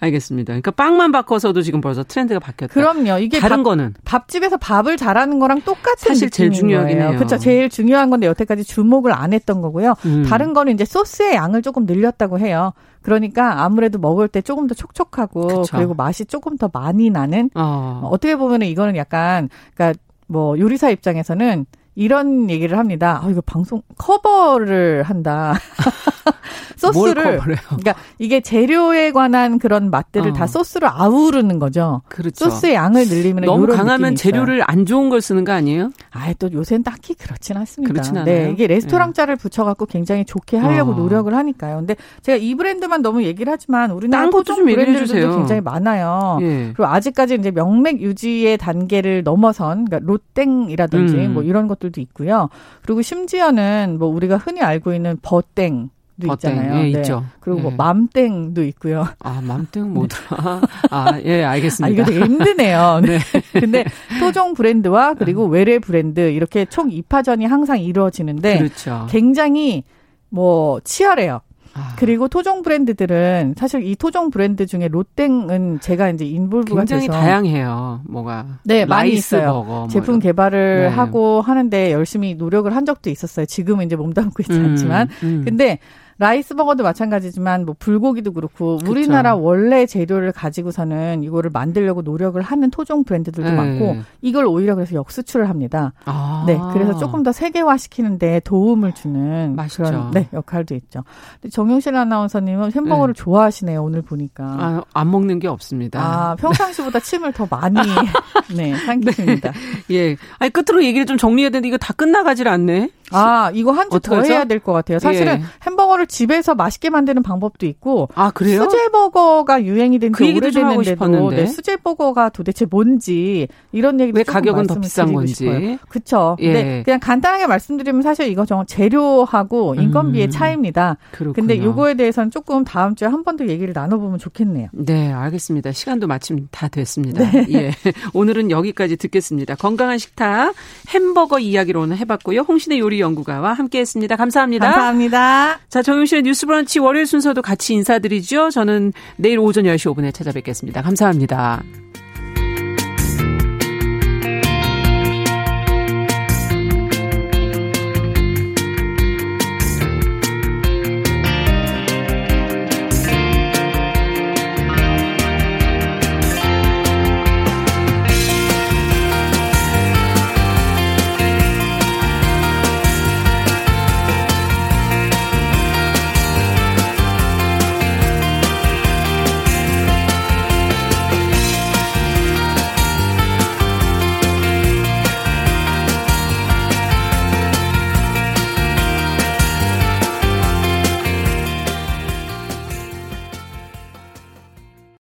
알겠습니다. 그러니까 빵만 바꿔서도 지금 벌써 트렌드가 바뀌었다.
그럼요. 이게
다른
밥,
거는
밥집에서 밥을 잘하는 거랑 똑같은
사실 제일 중요하긴 해요.
그렇죠. 제일 중요한 건데 여태까지 주목을 안 했던 거고요. 음. 다른 거는 이제 소스의 양을 조금 늘렸다고 해요. 그러니까 아무래도 먹을 때 조금 더 촉촉하고 그쵸. 그리고 맛이 조금 더 많이 나는 어. 어떻게 보면은 이거는 약간 그러니까 뭐 요리사 입장에서는 이런 얘기를 합니다. 아, 이거 방송 커버를 한다. [laughs] 소스를 그러니까 이게 재료에 관한 그런 맛들을 어. 다 소스로 아우르는 거죠. 그렇죠. 소스의 양을 늘리면
너무 강하면 재료를 안 좋은 걸 쓰는 거 아니에요?
아, 또 요새는 딱히 그렇진 않습니다. 그렇진 않아요. 네, 이게 레스토랑 자를 네. 붙여갖고 굉장히 좋게 하려고 어. 노력을 하니까요. 근데 제가 이 브랜드만 너무 얘기를 하지만 우리나라 토종 브랜드들도 굉장히 많아요. 예. 그리고 아직까지 이제 명맥 유지의 단계를 넘어선 그러니까 롯땡이라든지 음. 뭐 이런 것들 도 있고요. 그리고 심지어는 뭐 우리가 흔히 알고 있는 버땡 도 있잖아요.
예, 네. 있죠.
그리고 뭐 예. 맘땡도 있고요.
아, 맘땡 [laughs] 뭐더라? 아, 예, 알겠습니다. 아,
이거 되게 힘드네요. [laughs] 네. 네. 근데 토종 브랜드와 그리고 외래 브랜드 이렇게 총 2파전이 항상 이루어지는데 그렇죠. 굉장히 뭐 치열해요. 아. 그리고 토종 브랜드들은 사실 이 토종 브랜드 중에 롯땡은 제가 이제 인볼브가
굉장히
돼서
다양해요. 뭐가
네 많이 있어요. 버거, 뭐 제품 개발을 네. 하고 하는데 열심히 노력을 한 적도 있었어요. 지금은 이제 몸담고 있지 음, 않지만 음. 근데 라이스 버거도 마찬가지지만 뭐 불고기도 그렇고 그쵸. 우리나라 원래 재료를 가지고서는 이거를 만들려고 노력을 하는 토종 브랜드들도 네. 많고 이걸 오히려 그래서 역수출을 합니다. 아. 네, 그래서 조금 더 세계화 시키는데 도움을 주는 맛있죠. 그런 네, 역할도 있죠. 근데 정용실 아나운서님은 햄버거를 네. 좋아하시네요. 오늘 보니까.
아, 안 먹는 게 없습니다.
아, 평상시보다 침을 더 많이 [laughs] 네, 삼키십니다.
네. 예. 아니 끝으로 얘기를 좀 정리해야 되는데 이거 다 끝나가질 않네.
아, 이거 한 주 더 해야 될 것 같아요. 사실은 예. 햄버거를 집에서 맛있게 만드는 방법도 있고.
아, 그래요?
수제버거가 유행이 된지 그 오래됐는데도 네, 수제버거가 도대체 뭔지 이런 얘기를
왜 가격은 더 비싼 건지.
그렇죠. 예. 네, 그냥 간단하게 말씀드리면 사실 이거 정말 재료하고 인건비의 음. 차이입니다. 그렇군요. 근데 요거에 대해서는 조금 다음 주에 한 번 더 얘기를 나눠보면 좋겠네요.
네, 알겠습니다. 시간도 마침 다 됐습니다. 네. 예. 오늘은 여기까지 듣겠습니다. 건강한 식탁 햄버거 이야기로 오늘 해봤고요. 홍신의 요리 연구가와 함께했습니다. 감사합니다.
감사합니다.
자, 정용실의 뉴스브런치 월요일 순서도 같이 인사드리죠. 저는 내일 오전 10시 5분에 찾아뵙겠습니다. 감사합니다.